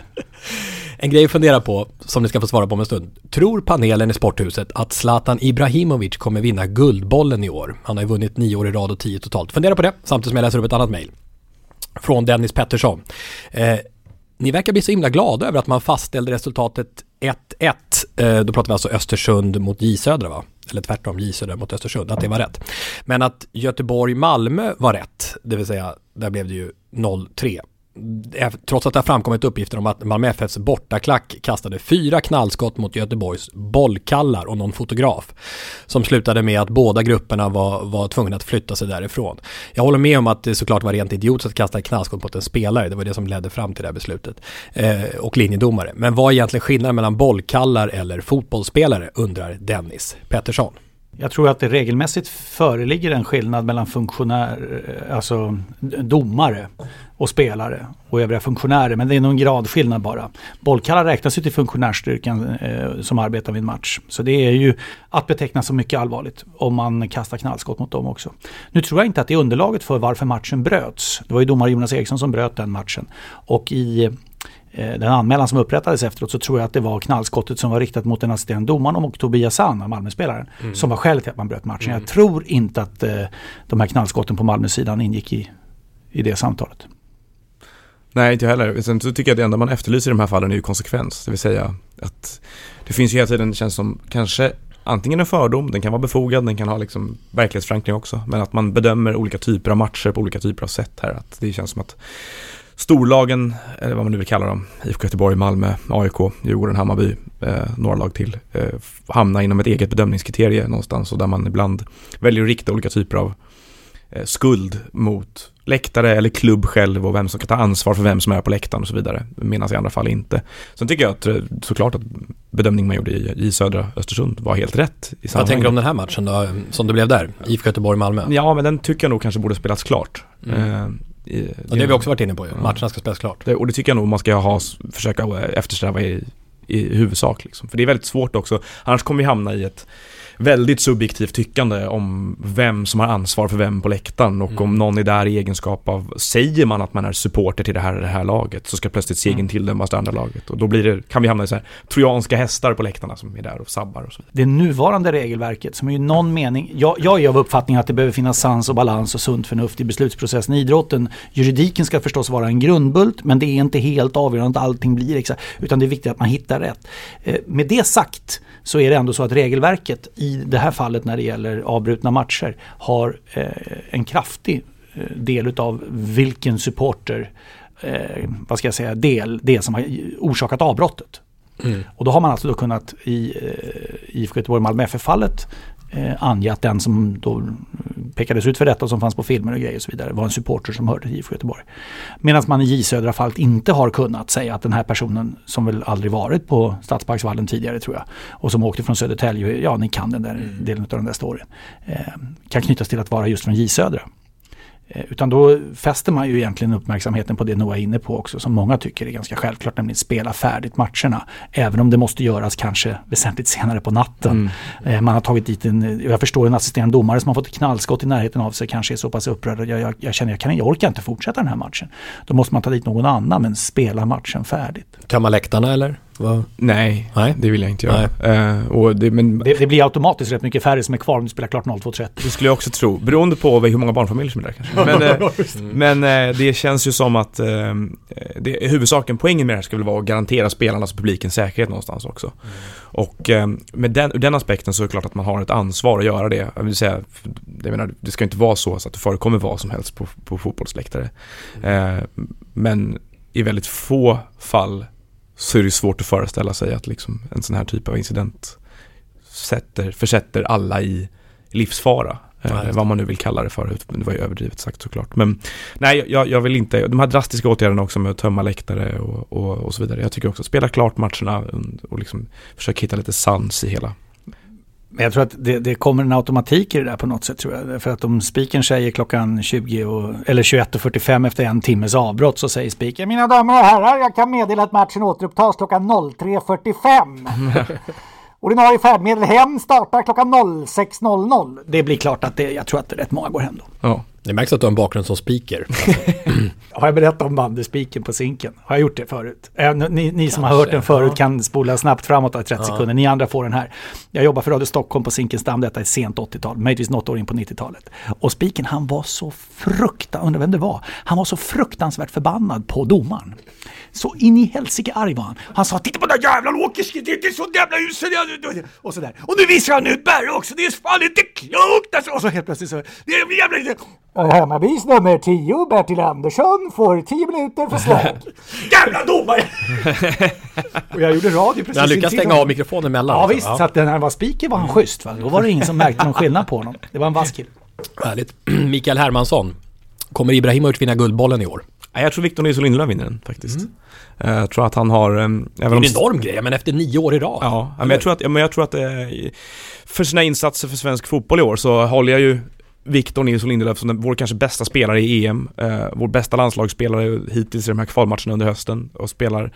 C: En grej att fundera på, som ni ska få svara på om en stund. Tror panelen i Sporthuset att Zlatan Ibrahimovic kommer vinna Guldbollen i år? Han har ju vunnit nio år i rad och tio totalt. Fundera på det, samtidigt som jag läser upp ett annat mejl. Från Dennis Pettersson. Eh, ni verkar bli så himla glada över att man fastställde resultatet 1-1. Eh, då pratar vi alltså Östersund mot J Södra va? Eller tvärtom, J Södra mot Östersund, att det var rätt. Men att Göteborg-Malmö var rätt, det vill säga där blev det ju 0-3 Eh, trots att det har framkommit uppgifter om att Malmö FFs bortaklack kastade fyra knallskott mot Göteborgs bollkallar och någon fotograf. Som slutade med att båda grupperna var, var tvungna att flytta sig därifrån. Jag håller med om att det såklart var rent idiotiskt att kasta ett knallskott mot en spelare. Det var det som ledde fram till det här beslutet. Eh, och linjedomare. Men vad är egentligen skillnaden mellan bollkallar eller fotbollsspelare undrar Dennis Pettersson.
A: Jag tror att det regelmässigt föreligger en skillnad mellan funktionär, eh, alltså domare och spelare och övriga funktionärer. Men det är nog en gradskillnad bara. Bollkallar räknas ju till funktionärstyrkan eh, som arbetar vid en match. Så det är ju att beteckna som mycket allvarligt om man kastar knallskott mot dem också. Nu tror jag inte att det är underlaget för varför matchen bröts. Det var ju domare Jonas Eriksson som bröt den matchen. Och i den anmälan som upprättades efteråt så tror jag att det var knallskottet som var riktat mot den assisterande domaren och Tobias Sann, Malmöspelaren, mm. som var skälet till att man bröt matchen. Mm. Jag tror inte att eh, de här knallskotten på Malmösidan ingick i, i det samtalet.
D: Nej, inte jag heller. Sen så tycker jag att det enda man efterlyser i de här fallen är ju konsekvens. Det vill säga att det finns ju hela tiden, det känns som kanske antingen en fördom, den kan vara befogad, den kan ha liksom verklighetsförankring också. Men att man bedömer olika typer av matcher på olika typer av sätt här. Att det känns som att storlagen, eller vad man nu vill kalla dem, IFK Göteborg, Malmö, AIK, Djurgården, Hammarby, eh, några lag till, eh, hamna inom ett eget bedömningskriterie någonstans och där man ibland väljer att rikta olika typer av eh, skuld mot läktare eller klubb själv och vem som ska ta ansvar för vem som är på läktaren och så vidare. Medan i andra fall inte. Sen tycker jag att eh, såklart att bedömningen man gjorde i, i södra Östersund var helt rätt. I
C: Vad tänker du om den här matchen då, som det blev där? IFK Göteborg-Malmö?
D: Ja, men den tycker jag nog kanske borde spelats klart.
C: Mm.
D: I,
C: och det har vi också varit inne på ju. Matcherna ska spelas klart.
D: Det, och det tycker jag nog man ska ha, försöka eftersträva i, i huvudsak. Liksom. För det är väldigt svårt också. Annars kommer vi hamna i ett väldigt subjektivt tyckande om vem som har ansvar för vem på läktaren och mm. om någon är där i egenskap av, säger man att man är supporter till det här, det här laget så ska plötsligt segern mm. tilldömas det andra laget och då blir det, kan vi hamna i så här trojanska hästar på läktarna som är där och sabbar och så vidare.
A: Det nuvarande regelverket som är ju någon mening, jag, jag är av uppfattningen att det behöver finnas sans och balans och sunt förnuft i beslutsprocessen i idrotten. Juridiken ska förstås vara en grundbult men det är inte helt avgörande att allting blir exakt, utan det är viktigt att man hittar rätt. Eh, med det sagt så är det ändå så att regelverket i det här fallet när det gäller avbrutna matcher har eh, en kraftig eh, del utav vilken supporter, eh, vad ska jag säga, del det som har orsakat avbrottet. Mm. Och då har man alltså då kunnat i IFK Göteborg-Malmö FF-fallet eh, ange att den som då pekades ut för detta som fanns på filmer och grejer och så vidare var en supporter som hörde till IFK Göteborg. Medan man i J Södra fallet inte har kunnat säga att den här personen som väl aldrig varit på Stadsparksvallen tidigare tror jag och som åkte från Södertälje, ja ni kan den där mm. delen av den där storyn, eh, kan knytas till att vara just från J Södra. Eh, utan då fäster man ju egentligen uppmärksamheten på det Noah är inne på också, som många tycker är ganska självklart, nämligen spela färdigt matcherna. Även om det måste göras kanske väsentligt senare på natten. Mm. Eh, man har tagit dit en, jag förstår en assisterande domare som har fått ett knallskott i närheten av sig, kanske är så pass upprörd. Jag, jag, jag känner, jag, kan, jag orkar inte fortsätta den här matchen. Då måste man ta dit någon annan, men spela matchen färdigt.
C: Tömma läktarna eller?
D: Va? Nej, Nej, det vill jag inte göra. Uh, och
A: det, men, det, det, blir automatiskt rätt mycket färre som är kvar om du spelar klart 02.30.
D: Det skulle jag också tro, beroende på hur många barnfamiljer som är där kanske. Men, <laughs> uh, men uh, det känns ju som att det, huvudsaken, poängen med det här ska väl vara att garantera spelarnas och publikens säkerhet någonstans också. Mm. Och med den, ur den aspekten så är det klart att man har ett ansvar att göra det. Jag vill säga, jag menar, det ska inte vara så, så att det förekommer vad som helst på, på fotbollsläktare. Mm. men i väldigt få fall så är det svårt att föreställa sig att liksom en sån här typ av incident sätter, försätter alla i livsfara. Eh, vad man nu vill kalla det för. Det var ju överdrivet sagt såklart. Men nej, jag, jag, vill inte. De här drastiska åtgärderna också med att tömma läktare och, och, och så vidare. Jag tycker också spela klart matcherna och liksom försöka hitta lite sans i hela
A: men jag tror att det, det, kommer en automatik i det där på något sätt tror jag. För att om spiken säger klockan 20 och, eller 21.45 efter en timmes avbrott så säger spiken Mina damer och herrar, jag kan meddela att matchen återupptas klockan 03.45. <laughs> Ordinarie färdmedel hem startar klockan 06.00. Det blir klart att det, jag tror att rätt många går hem då.
C: Ja. Det märks att du har en bakgrund som speaker. <laughs>
A: har jag berättat om bandyspiken på sinken? Har jag gjort det förut? Äh, ni, ni som har hört den förut ja. kan spola snabbt framåt i 30 ja. sekunder. Ni andra får den här. Jag jobbar för Radio Stockholm på Zinkensdamm. Detta är sent 80-tal, möjligtvis något år in på 90-talet. Och spiken han var så fruktansvärt, undrar vem det var, han var så fruktansvärt förbannad på domaren. Så in i helsike arg var han. Han sa titta på den där jävla Åkerski, det är så jävla usel. Och sådär. Och nu visar han ut Berre också, det är fan inte klokt alltså. Och så helt plötsligt så, det är jävla... Hammarbys nummer 10, Bertil Andersson, får 10 minuter för slag. <laughs> Jävla domare! <laughs> och jag gjorde radio precis
C: Han lyckades stänga av mikrofonen mellan.
A: Ja visst, ja. så att när han var speaker var han schysst. Va? Då var det ingen som märkte någon skillnad på honom. Det var en vass kille.
C: Härligt. <clears throat> Mikael Hermansson. Kommer Ibrahimovic vinna Guldbollen i år?
D: Jag tror Victor Nilsson Lindelöf vinner den faktiskt. Mm. Eh, jag tror att han har... Även
C: det är en enorm grej, men efter nio år i rad.
D: Ja, men jag tror att, men jag tror att eh, för sina insatser för svensk fotboll i år så håller jag ju Victor Nilsson Lindelöf som vår kanske bästa spelare i EM. Eh, vår bästa landslagsspelare hittills i de här kvalmatcherna under hösten och spelar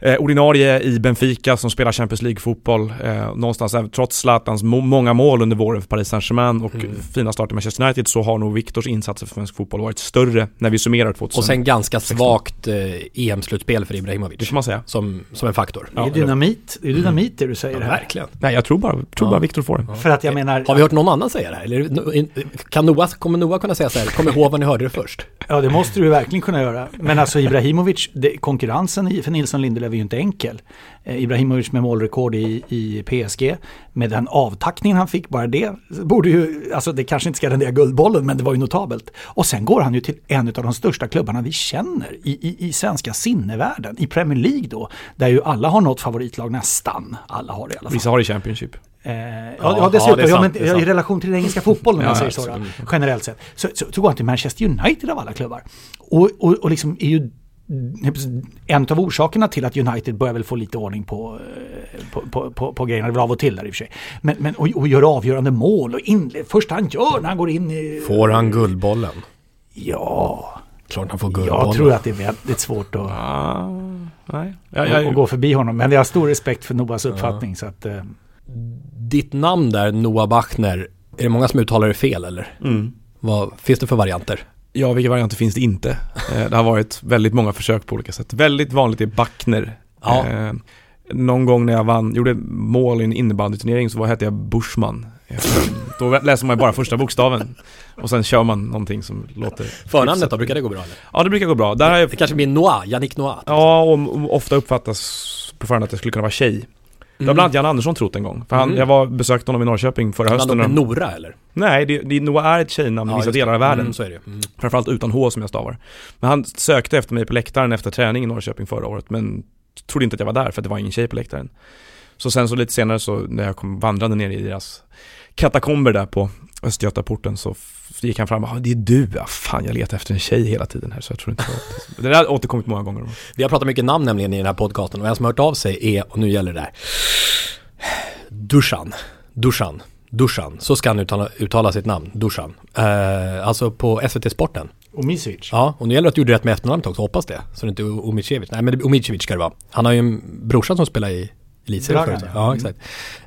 D: eh, ordinarie i Benfica som spelar Champions League-fotboll. Eh, någonstans, trots Zlatans må många mål under våren för Paris Saint-Germain och mm. fina start i Manchester United så har nog Viktors insatser för svensk fotboll varit större när vi summerar 2016.
C: Och sen ganska svagt eh, EM-slutspel för Ibrahimovic.
D: Det får man säga.
C: Som, som en faktor.
A: Det är dynamit, det är dynamit det du säger ja,
C: här. Verkligen.
D: Nej, jag tror bara, tror ja. bara Viktor får den.
A: Ja. För att jag menar...
C: Har vi hört någon annan säga det här? Eller kan Noah, kommer Noah kunna säga så här, kom ihåg vad ni hörde det först?
A: Ja, det måste du verkligen kunna göra. Men alltså Ibrahimovic, det, konkurrensen för Nilsson Lindelöf är ju inte enkel. Eh, Ibrahimovic med målrekord i, i PSG. Med den avtackningen han fick, bara det borde ju, alltså det kanske inte ska rendera Guldbollen, men det var ju notabelt. Och sen går han ju till en av de största klubbarna vi känner i, i, i svenska sinnevärlden, i Premier League då, där ju alla har något favoritlag nästan. Alla har det i alla fall.
D: Vissa har det i Championship.
A: Eh, ja, ja, dessutom, ja, sant, men, i relation till den engelska fotbollen om man säger så, då, generellt sett. Så, så, så går han till Manchester United av alla klubbar. Och, och, och liksom är ju en av orsakerna till att United börjar väl få lite ordning på, eh, på, på, på, på grejerna, det av och till där i och för sig. Men, men och, och gör avgörande mål och inled, första han gör när han går in i...
C: Får han guldbollen?
A: Ja.
C: Klart han får guldbollen.
A: Jag tror att det är väldigt svårt att, ah, nej. Ja, ja, att gå förbi honom. Men jag har stor respekt för Noahs uppfattning. Ja. Så att, eh.
C: Ditt namn där, Noah Bachner, är det många som uttalar det fel eller?
D: Mm.
C: Vad finns det för varianter?
D: Ja, vilka varianter finns det inte? Eh, det har varit väldigt många försök på olika sätt. Väldigt vanligt är Backner. Ja. Eh, någon gång när jag vann, gjorde mål i en innebandyturnering så hette jag Bushman. Eh, då läser man bara första bokstaven och sen kör man någonting som låter
C: Förnamnet då, brukar det gå bra eller?
D: Ja det brukar gå bra. Där
C: det, jag... det kanske blir Noah, Yannick Noah?
D: Ja, och ofta uppfattas på förhand att jag skulle kunna vara tjej. Det har bland annat Jan Andersson trott en gång. För han, mm. jag var, besökte honom i Norrköping förra hösten.
C: Men Nora eller?
D: Nej, det, det, Noah är ett tjejnamn i vissa delar av världen. Mm,
C: så är det. Mm.
D: Framförallt utan H som jag stavar. Men han sökte efter mig på läktaren efter träning i Norrköping förra året. Men trodde inte att jag var där för att det var ingen tjej på läktaren. Så sen så lite senare så när jag kom vandrande ner i deras katakomber där på Östgötaporten så gick han fram och det är du, ja, fan jag letar efter en tjej hela tiden här så jag tror inte att <laughs> det där har återkommit många gånger.
C: Vi har pratat mycket namn nämligen i den här podcasten och en som har hört av sig är, och nu gäller det där, Dusan, Dusan, Dusan, så ska han uttala, uttala sitt namn, Dusan. Eh, alltså på SVT Sporten.
A: Omicevic?
C: Ja, och nu gäller det att du gjorde rätt med efternamnet också, hoppas det. Så det inte är Omicevic. Nej men Omicevic ska det vara. Han har ju en brorsa som spelar i elitserien. Ja, mm. exakt.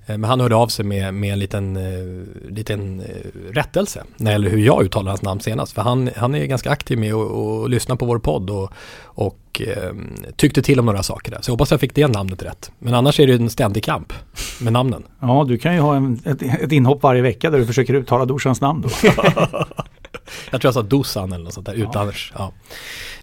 C: Mm. Men han hörde av sig med, med en liten, uh, liten uh, rättelse när det gäller hur jag uttalar hans namn senast. För han, han är ganska aktiv med att lyssna på vår podd och, och uh, tyckte till om några saker där. Så jag hoppas jag fick det namnet rätt. Men annars är det en ständig kamp med namnen. <laughs>
A: Ja, du kan ju ha en, ett, ett inhopp varje vecka där du försöker uttala Dorsans namn då. <laughs>
C: jag tror jag sa Dosan eller något sånt där, utan ja.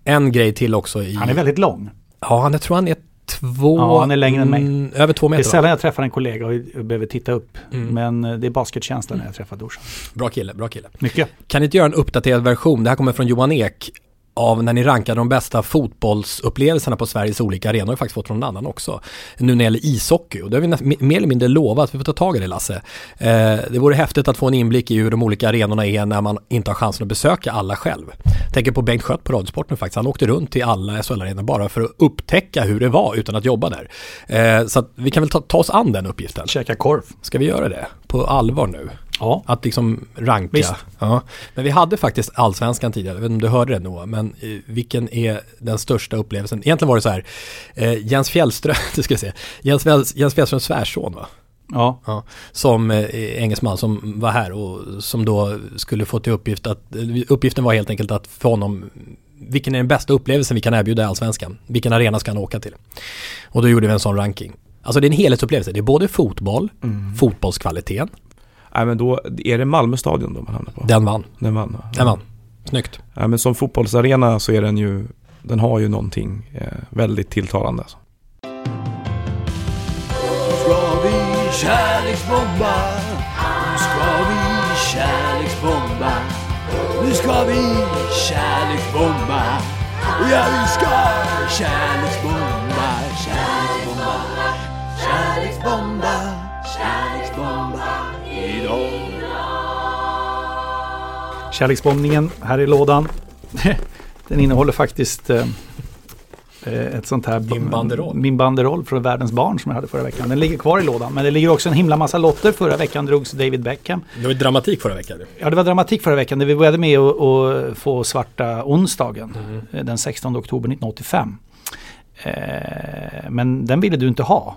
C: En grej till också i...
A: Han är väldigt lång.
C: Ja, jag tror han är två...
A: Ja, han är längre än mig.
C: Mm, över två meter.
A: Det är sällan jag träffar en kollega och behöver titta upp. Mm. Men eh, det är basketkänsla när jag träffar Dorsan.
C: Bra kille, bra kille.
A: Mycket.
C: Kan ni inte göra en uppdaterad version? Det här kommer från Johan Ek av när ni rankade de bästa fotbollsupplevelserna på Sveriges olika arenor har faktiskt fått från någon annan också. Nu när det gäller ishockey och det har vi mer eller mindre lovat, vi får ta tag i det Lasse. Eh, det vore häftigt att få en inblick i hur de olika arenorna är när man inte har chansen att besöka alla själv. Tänker på Bengt Skött på Radiosporten faktiskt, han åkte runt till alla SHL-arenor bara för att upptäcka hur det var utan att jobba där. Eh, så vi kan väl ta, ta oss an den uppgiften.
A: Käka korv.
C: Ska vi göra det? På allvar nu?
A: Ja.
C: Att liksom ranka. Visst. Ja. Men vi hade faktiskt allsvenskan tidigare, jag vet inte om du hörde det Noah, men eh, vilken är den största upplevelsen? Egentligen var det så här, eh, Jens Fjällström, <laughs> det ska jag säga, Jens, Jens Fjällströms svärson va?
A: Ja.
C: ja. Som eh, engelsman som var här och som då skulle få till uppgift att, eh, uppgiften var helt enkelt att för honom vilken är den bästa upplevelsen vi kan erbjuda i Allsvenskan? Vilken arena ska han åka till? Och då gjorde vi en sån ranking. Alltså det är en helhetsupplevelse. Det är både fotboll, mm. fotbollskvaliteten,
D: Nej men då är det Malmö stadion då man hamnar på.
C: Den vann.
D: Den vann.
C: Ja. Den vann. Snyggt.
D: Ja men som fotbollsarena så är den ju, den har ju någonting eh, väldigt tilltalande. Alltså. Ska vi kärleksbomba? Nu ska vi kärleksbomba. Nu ska vi kärleksbomba. Ja vi ska kärleksbomba, kärleksbomba, kärleksbomba, kärleksbomba idag.
A: Kärleksbombningen här i lådan. <laughs> Den innehåller faktiskt eh, eh, ett sånt här...
C: Min banderoll.
A: Min banderoll från Världens barn som jag hade förra veckan. Den ligger kvar i lådan. Men det ligger också en himla massa lotter. Förra veckan drogs David Beckham.
C: Det var dramatik förra veckan.
A: Ja, det var dramatik förra veckan. Det vi började med att få svarta onsdagen. Mm. Den 16 oktober 1985. Eh, men den ville du inte ha.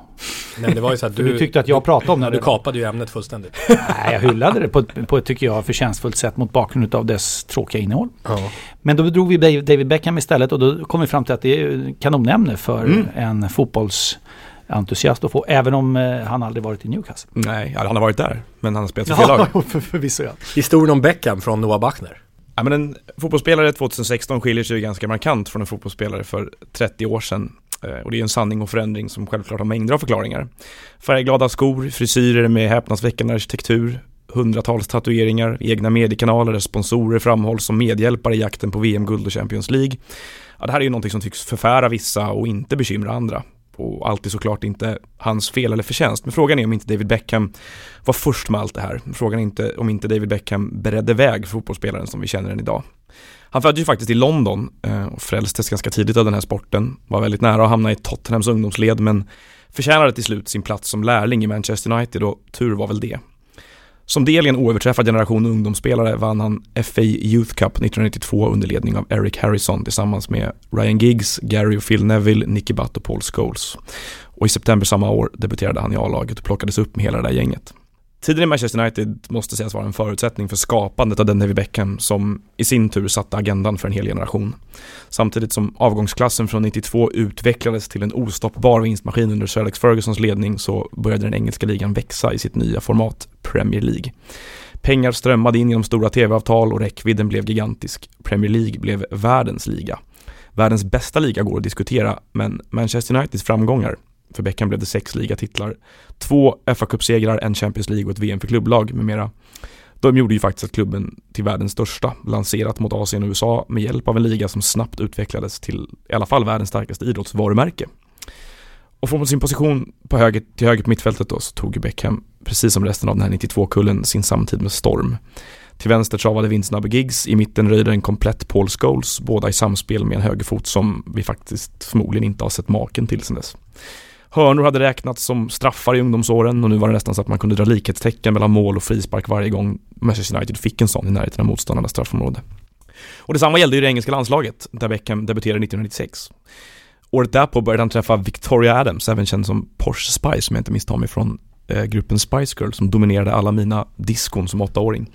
C: Nej, det var ju så att <laughs> du,
A: du tyckte att jag pratade om
C: det. Du kapade ju ämnet fullständigt.
A: Nej, jag hyllade det på ett, på ett, tycker jag, förtjänstfullt sätt mot bakgrund av dess tråkiga innehåll. Ja. Men då drog vi David Beckham istället och då kom vi fram till att det är kanonämne för mm. en fotbollsentusiast att få, även om eh, han aldrig varit i Newcastle.
D: Nej, han har varit där, men han har spelat för fel lag.
A: för, förvisso ja.
C: Historien om Beckham från Noah Bachner.
D: Ja, men en fotbollsspelare 2016 skiljer sig ganska markant från en fotbollsspelare för 30 år sedan. Eh, och det är en sanning och förändring som självklart har mängder av förklaringar. Färgglada skor, frisyrer med häpnadsväckande arkitektur, hundratals tatueringar, egna mediekanaler där sponsorer framhålls som medhjälpare i jakten på VM-guld och Champions League. Ja, det här är ju någonting som tycks förfära vissa och inte bekymra andra och allt är såklart inte hans fel eller förtjänst. Men frågan är om inte David Beckham var först med allt det här. Frågan är inte om inte David Beckham beredde väg för fotbollsspelaren som vi känner den idag. Han föddes ju faktiskt i London eh, och frälstes ganska tidigt av den här sporten. Var väldigt nära att hamna i Tottenhams ungdomsled men förtjänade till slut sin plats som lärling i Manchester United och tur var väl det. Som del i en oöverträffad generation ungdomsspelare vann han FA Youth Cup 1992 under ledning av Eric Harrison tillsammans med Ryan Giggs, Gary och Phil Neville, Nicky Butt och Paul Scholes. Och i september samma år debuterade han i A-laget och plockades upp med hela det där gänget. Tiden i Manchester United måste sägas vara en förutsättning för skapandet av den David Beckham som i sin tur satte agendan för en hel generation. Samtidigt som avgångsklassen från 92 utvecklades till en ostoppbar vinstmaskin under Sir Alex Fergusons ledning så började den engelska ligan växa i sitt nya format Premier League. Pengar strömmade in genom stora tv-avtal och räckvidden blev gigantisk. Premier League blev världens liga. Världens bästa liga går att diskutera, men Manchester Uniteds framgångar för Beckham blev det sex ligatitlar, två fa Cup-segrar, en Champions League och ett VM för klubblag med mera. De gjorde ju faktiskt att klubben till världens största, lanserat mot Asien och USA med hjälp av en liga som snabbt utvecklades till i alla fall världens starkaste idrottsvarumärke. Och från sin position på höger, till höger på mittfältet då så tog ju Beckham, precis som resten av den här 92-kullen, sin samtid med storm. Till vänster travade vindsnabbe Giggs, i mitten röjde en komplett Paul Scholes, båda i samspel med en högerfot som vi faktiskt förmodligen inte har sett maken till sedan dess. Hörnor hade räknats som straffar i ungdomsåren och nu var det nästan så att man kunde dra likhetstecken mellan mål och frispark varje gång Manchester United fick en sån i närheten av motståndarnas straffområde. Och detsamma gällde ju det engelska landslaget, där Beckham debuterade 1996. Året därpå började han träffa Victoria Adams, även känd som Porsche Spice, om jag inte misstar mig från eh, gruppen Spice Girl, som dominerade alla mina diskon som åttaåring.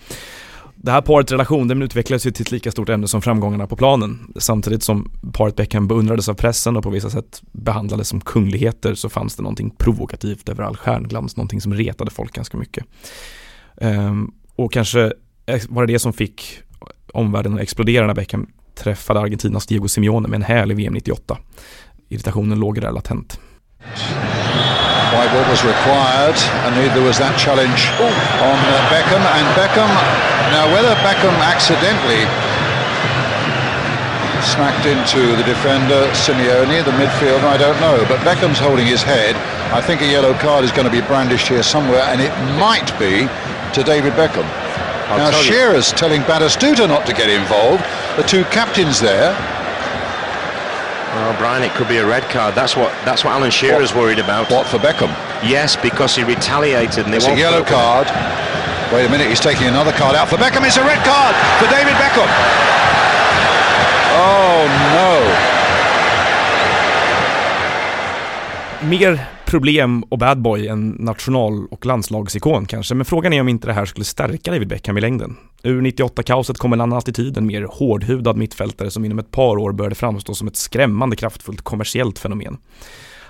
D: Det här parets relation den utvecklades ju till ett lika stort ämne som framgångarna på planen. Samtidigt som paret Beckham beundrades av pressen och på vissa sätt behandlades som kungligheter så fanns det någonting provokativt över all stjärnglans, någonting som retade folk ganska mycket. Um, och kanske var det det som fick omvärlden att explodera när Beckham träffade Argentinas Diego Simeone med en häl i VM 98. Irritationen låg där latent.
L: Ball was required, and there was that challenge on uh, Beckham. And Beckham, now whether Beckham accidentally smacked into the defender, Simeone, the midfielder, I don't know. But Beckham's holding his head. I think a yellow card is going to be brandished here somewhere, and it might be to David Beckham. I'll now Shearer's telling Batistuta not to get involved. The two captains there
M: well, Brian, it could be a red card. That's what that's what Alan Shearer's worried about.
L: What for Beckham?
M: Yes, because he retaliated and they
L: it's a yellow card. Wait a minute, he's taking another card out for Beckham. It's a red card for David Beckham. Oh no!
D: Mer problem och bad boy en national och landslagsikon kanske, men frågan är om inte det här skulle stärka David Beckham i längden. Ur 98-kaoset kom en annan attityd, en mer hårdhudad mittfältare som inom ett par år började framstå som ett skrämmande kraftfullt kommersiellt fenomen.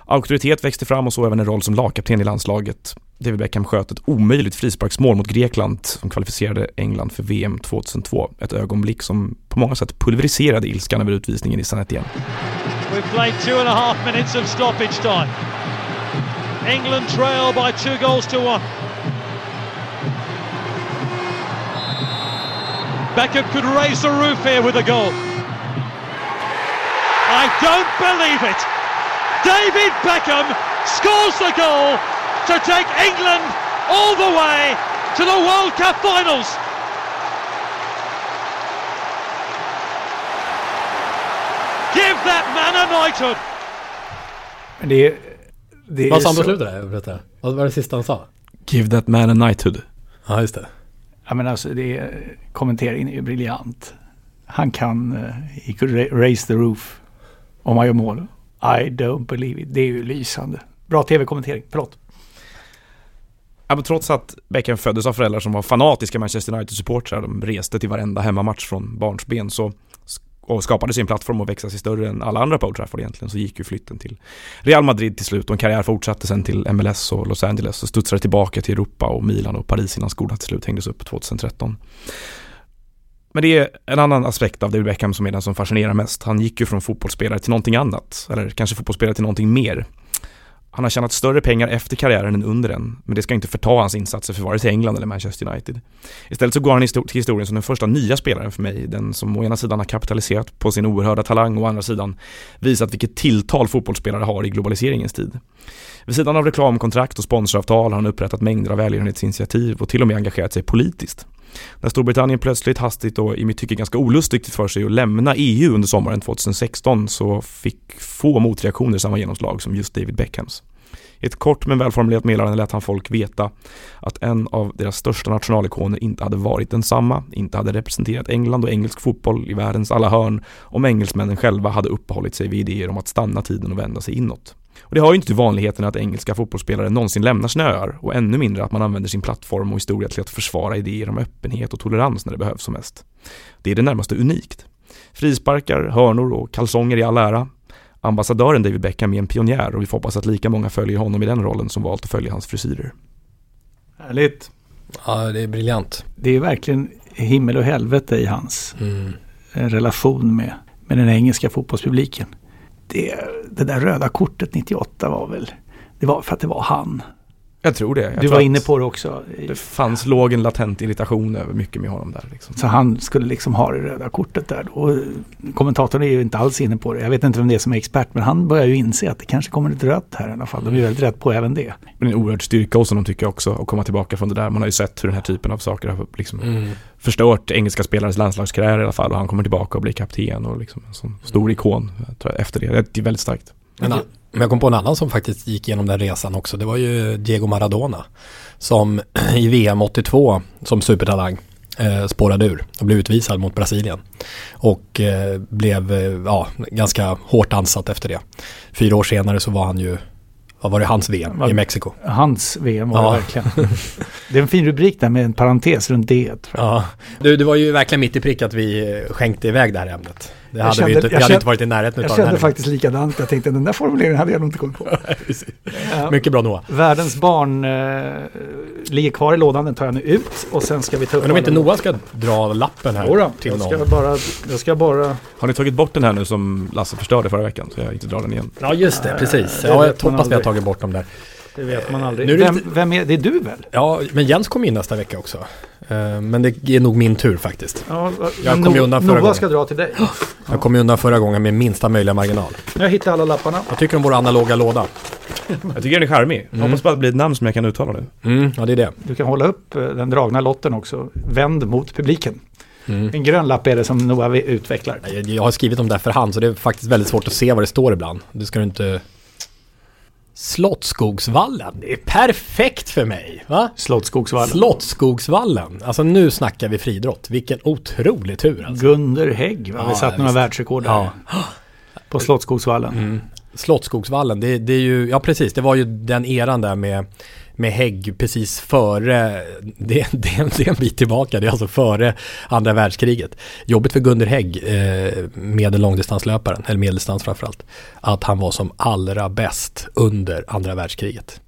D: Auktoritet växte fram och så även en roll som lagkapten i landslaget. David Beckham sköt ett omöjligt frisparksmål mot Grekland som kvalificerade England för VM 2002. Ett ögonblick som på många sätt pulveriserade ilskan över utvisningen i San Etienne.
N: We've played two and a half minutes of stoppage time. England trail by two goals to one. Beckham could raise the roof here with a goal. I don't believe it. David Beckham scores the goal to take England all the way to the World Cup finals. Give that man a knighthood.
A: Det det
C: Vad sa han på slutet? Vad var det sista han sa?
D: Give that man a knighthood.
C: Ja, just det.
A: Ja, men alltså det är, kommenteringen är ju briljant. Han kan, uh, he could raise the roof om han gör mål. I don't believe it. Det är ju lysande. Bra tv-kommentering, förlåt.
D: Ja, men trots att Beckham föddes av föräldrar som var fanatiska Manchester United-supportrar, de reste till varenda hemmamatch från barnsben, så och skapade sin plattform och växa sig större än alla andra på Old Trafford egentligen så gick ju flytten till Real Madrid till slut och en karriär fortsatte sen till MLS och Los Angeles och studsade tillbaka till Europa och Milan och Paris innan skolan till slut hängdes upp 2013. Men det är en annan aspekt av David Beckham som är den som fascinerar mest. Han gick ju från fotbollsspelare till någonting annat, eller kanske fotbollsspelare till någonting mer. Han har tjänat större pengar efter karriären än under den, men det ska inte förta hans insatser för vare sig England eller Manchester United. Istället så går han till historien som den första nya spelaren för mig, den som å ena sidan har kapitaliserat på sin oerhörda talang och å andra sidan visat vilket tilltal fotbollsspelare har i globaliseringens tid. Vid sidan av reklamkontrakt och sponsoravtal har han upprättat mängder av välgörenhetsinitiativ och till och med engagerat sig politiskt. När Storbritannien plötsligt hastigt och i mitt tycke ganska olustigt för sig att lämna EU under sommaren 2016 så fick få motreaktioner samma genomslag som just David Beckhams. I ett kort men välformulerat meddelande lät han folk veta att en av deras största nationalikoner inte hade varit densamma, inte hade representerat England och engelsk fotboll i världens alla hörn om engelsmännen själva hade uppehållit sig vid idéer om att stanna tiden och vända sig inåt. Och det har ju inte till vanligheten att engelska fotbollsspelare någonsin lämnar sina öar och ännu mindre att man använder sin plattform och historia till att försvara idéer om öppenhet och tolerans när det behövs som mest. Det är det närmaste unikt. Frisparkar, hörnor och kalsonger i all ära. Ambassadören David Beckham är en pionjär och vi får hoppas att lika många följer honom i den rollen som valt att följa hans frisyrer.
A: Härligt.
C: Ja, det är briljant.
A: Det är verkligen himmel och helvete i hans
C: mm.
A: relation med, med den engelska fotbollspubliken det, det där röda kortet 98 var väl, det var för att det var han.
D: Jag tror det. Jag
A: du
D: tror
A: var inne på det också.
D: Det fanns, låg en latent irritation över mycket med honom där. Liksom.
A: Så han skulle liksom ha det röda kortet där då. Kommentatorn är ju inte alls inne på det. Jag vet inte vem det är som är expert men han börjar ju inse att det kanske kommer ett rött här i alla fall. De är väldigt rätt på även det.
D: Men en oerhörd styrka hos honom tycker jag också att komma tillbaka från det där. Man har ju sett hur den här typen av saker har liksom mm. förstört engelska spelares landslagskarriär i alla fall och han kommer tillbaka och blir kapten och liksom en sån stor ikon efter det. Det är väldigt starkt.
C: Men, men jag kom på en annan som faktiskt gick igenom den resan också. Det var ju Diego Maradona. Som <clears throat> i VM 82 som supertalang eh, spårade ur och blev utvisad mot Brasilien. Och eh, blev eh, ja, ganska hårt ansatt efter det. Fyra år senare så var han ju vad var det, hans VM var, i Mexiko?
A: Hans VM var ja. det verkligen. det är en fin rubrik där med en parentes runt det.
C: Ja. Du, det var ju verkligen mitt i prick att vi eh, skänkte iväg det här ämnet. Det hade kände, vi inte, vi hade kände, inte varit i närheten
A: Jag kände faktiskt likadant. Jag tänkte den där formuleringen hade jag nog inte kommit på. <laughs>
C: Mycket bra Noah.
A: Världens barn eh, ligger kvar i lådan, den tar jag nu ut och sen ska vi ta upp
C: Men om inte Noah ska dra lappen här
A: Jodå, till jag någon. Ska bara, jag ska bara...
D: Har ni tagit bort den här nu som Lasse förstörde förra veckan så jag inte drar den igen?
C: Ja just det, precis. Ja, jag hoppas vi har tagit bort dem där.
A: Det vet man aldrig. Nu är vem, lite... vem är det? är du väl?
C: Ja, men Jens kommer in nästa vecka också. Uh, men det är nog min tur faktiskt.
A: Ja, jag kom ju undan förra gången. ska dra till dig.
C: Jag kom undan förra gången med minsta möjliga marginal.
A: Jag hittade alla lapparna.
C: Jag tycker om vår analoga låda.
D: jag tycker den är charmig. Mm. Hoppas bara att det blir ett namn som jag kan uttala nu.
C: Mm, ja, det är det.
A: Du kan hålla upp eh, den dragna lotten också. Vänd mot publiken. Mm. En grön lapp är det som Noah utvecklar.
C: Jag, jag har skrivit dem där för hand så det är faktiskt väldigt svårt att se vad det står ibland. Det ska du inte Slottsskogsvallen. Det är perfekt för mig. Va?
A: Slottsskogsvallen.
C: Slottsskogsvallen. Alltså nu snackar vi friidrott. Vilken otrolig tur alltså.
A: Gunder Hägg, va? vi satt några världsrekord där. Ja. På Slottsskogsvallen. Mm.
C: Slottsskogsvallen, det, det, är ju, ja precis, det var ju den eran där med med Hägg precis före, det, det, det är en bit tillbaka, det är alltså före andra världskriget. Jobbigt för Gunder Hägg, eh, medellångdistanslöparen, eller medeldistans framförallt, att han var som allra bäst under andra världskriget.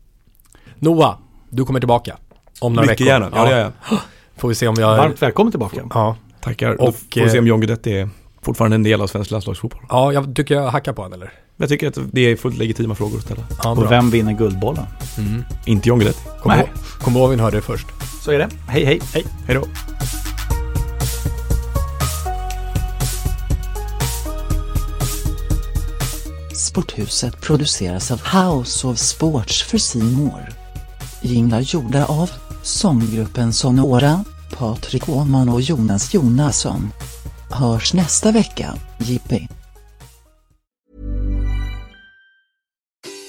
C: Noah, du kommer tillbaka om några
D: Mycket
C: veckor.
D: gärna, ja, ja, ja.
C: Får vi se om jag...
A: Varmt välkommen tillbaka.
C: Ja.
D: Tackar. Och, får vi se om John Guidetti är fortfarande en del av svensk landslagsfotboll.
C: Ja, jag tycker jag hackar på honom eller?
D: Jag tycker att det är fullt legitima frågor att ställa.
A: Ja, och vem vinner Guldbollen?
D: Mm. Inte John Guidetti.
C: Kom, ihåg, kom ihåg vi hörde det först.
A: Så är det. Hej hej.
C: Hej.
D: Hej då.
E: Sporthuset produceras av House of Sports för Simor. Jinglar gjorda av sånggruppen Sonora, Patrik Åhman och Jonas Jonasson. Hörs nästa vecka, Jippi.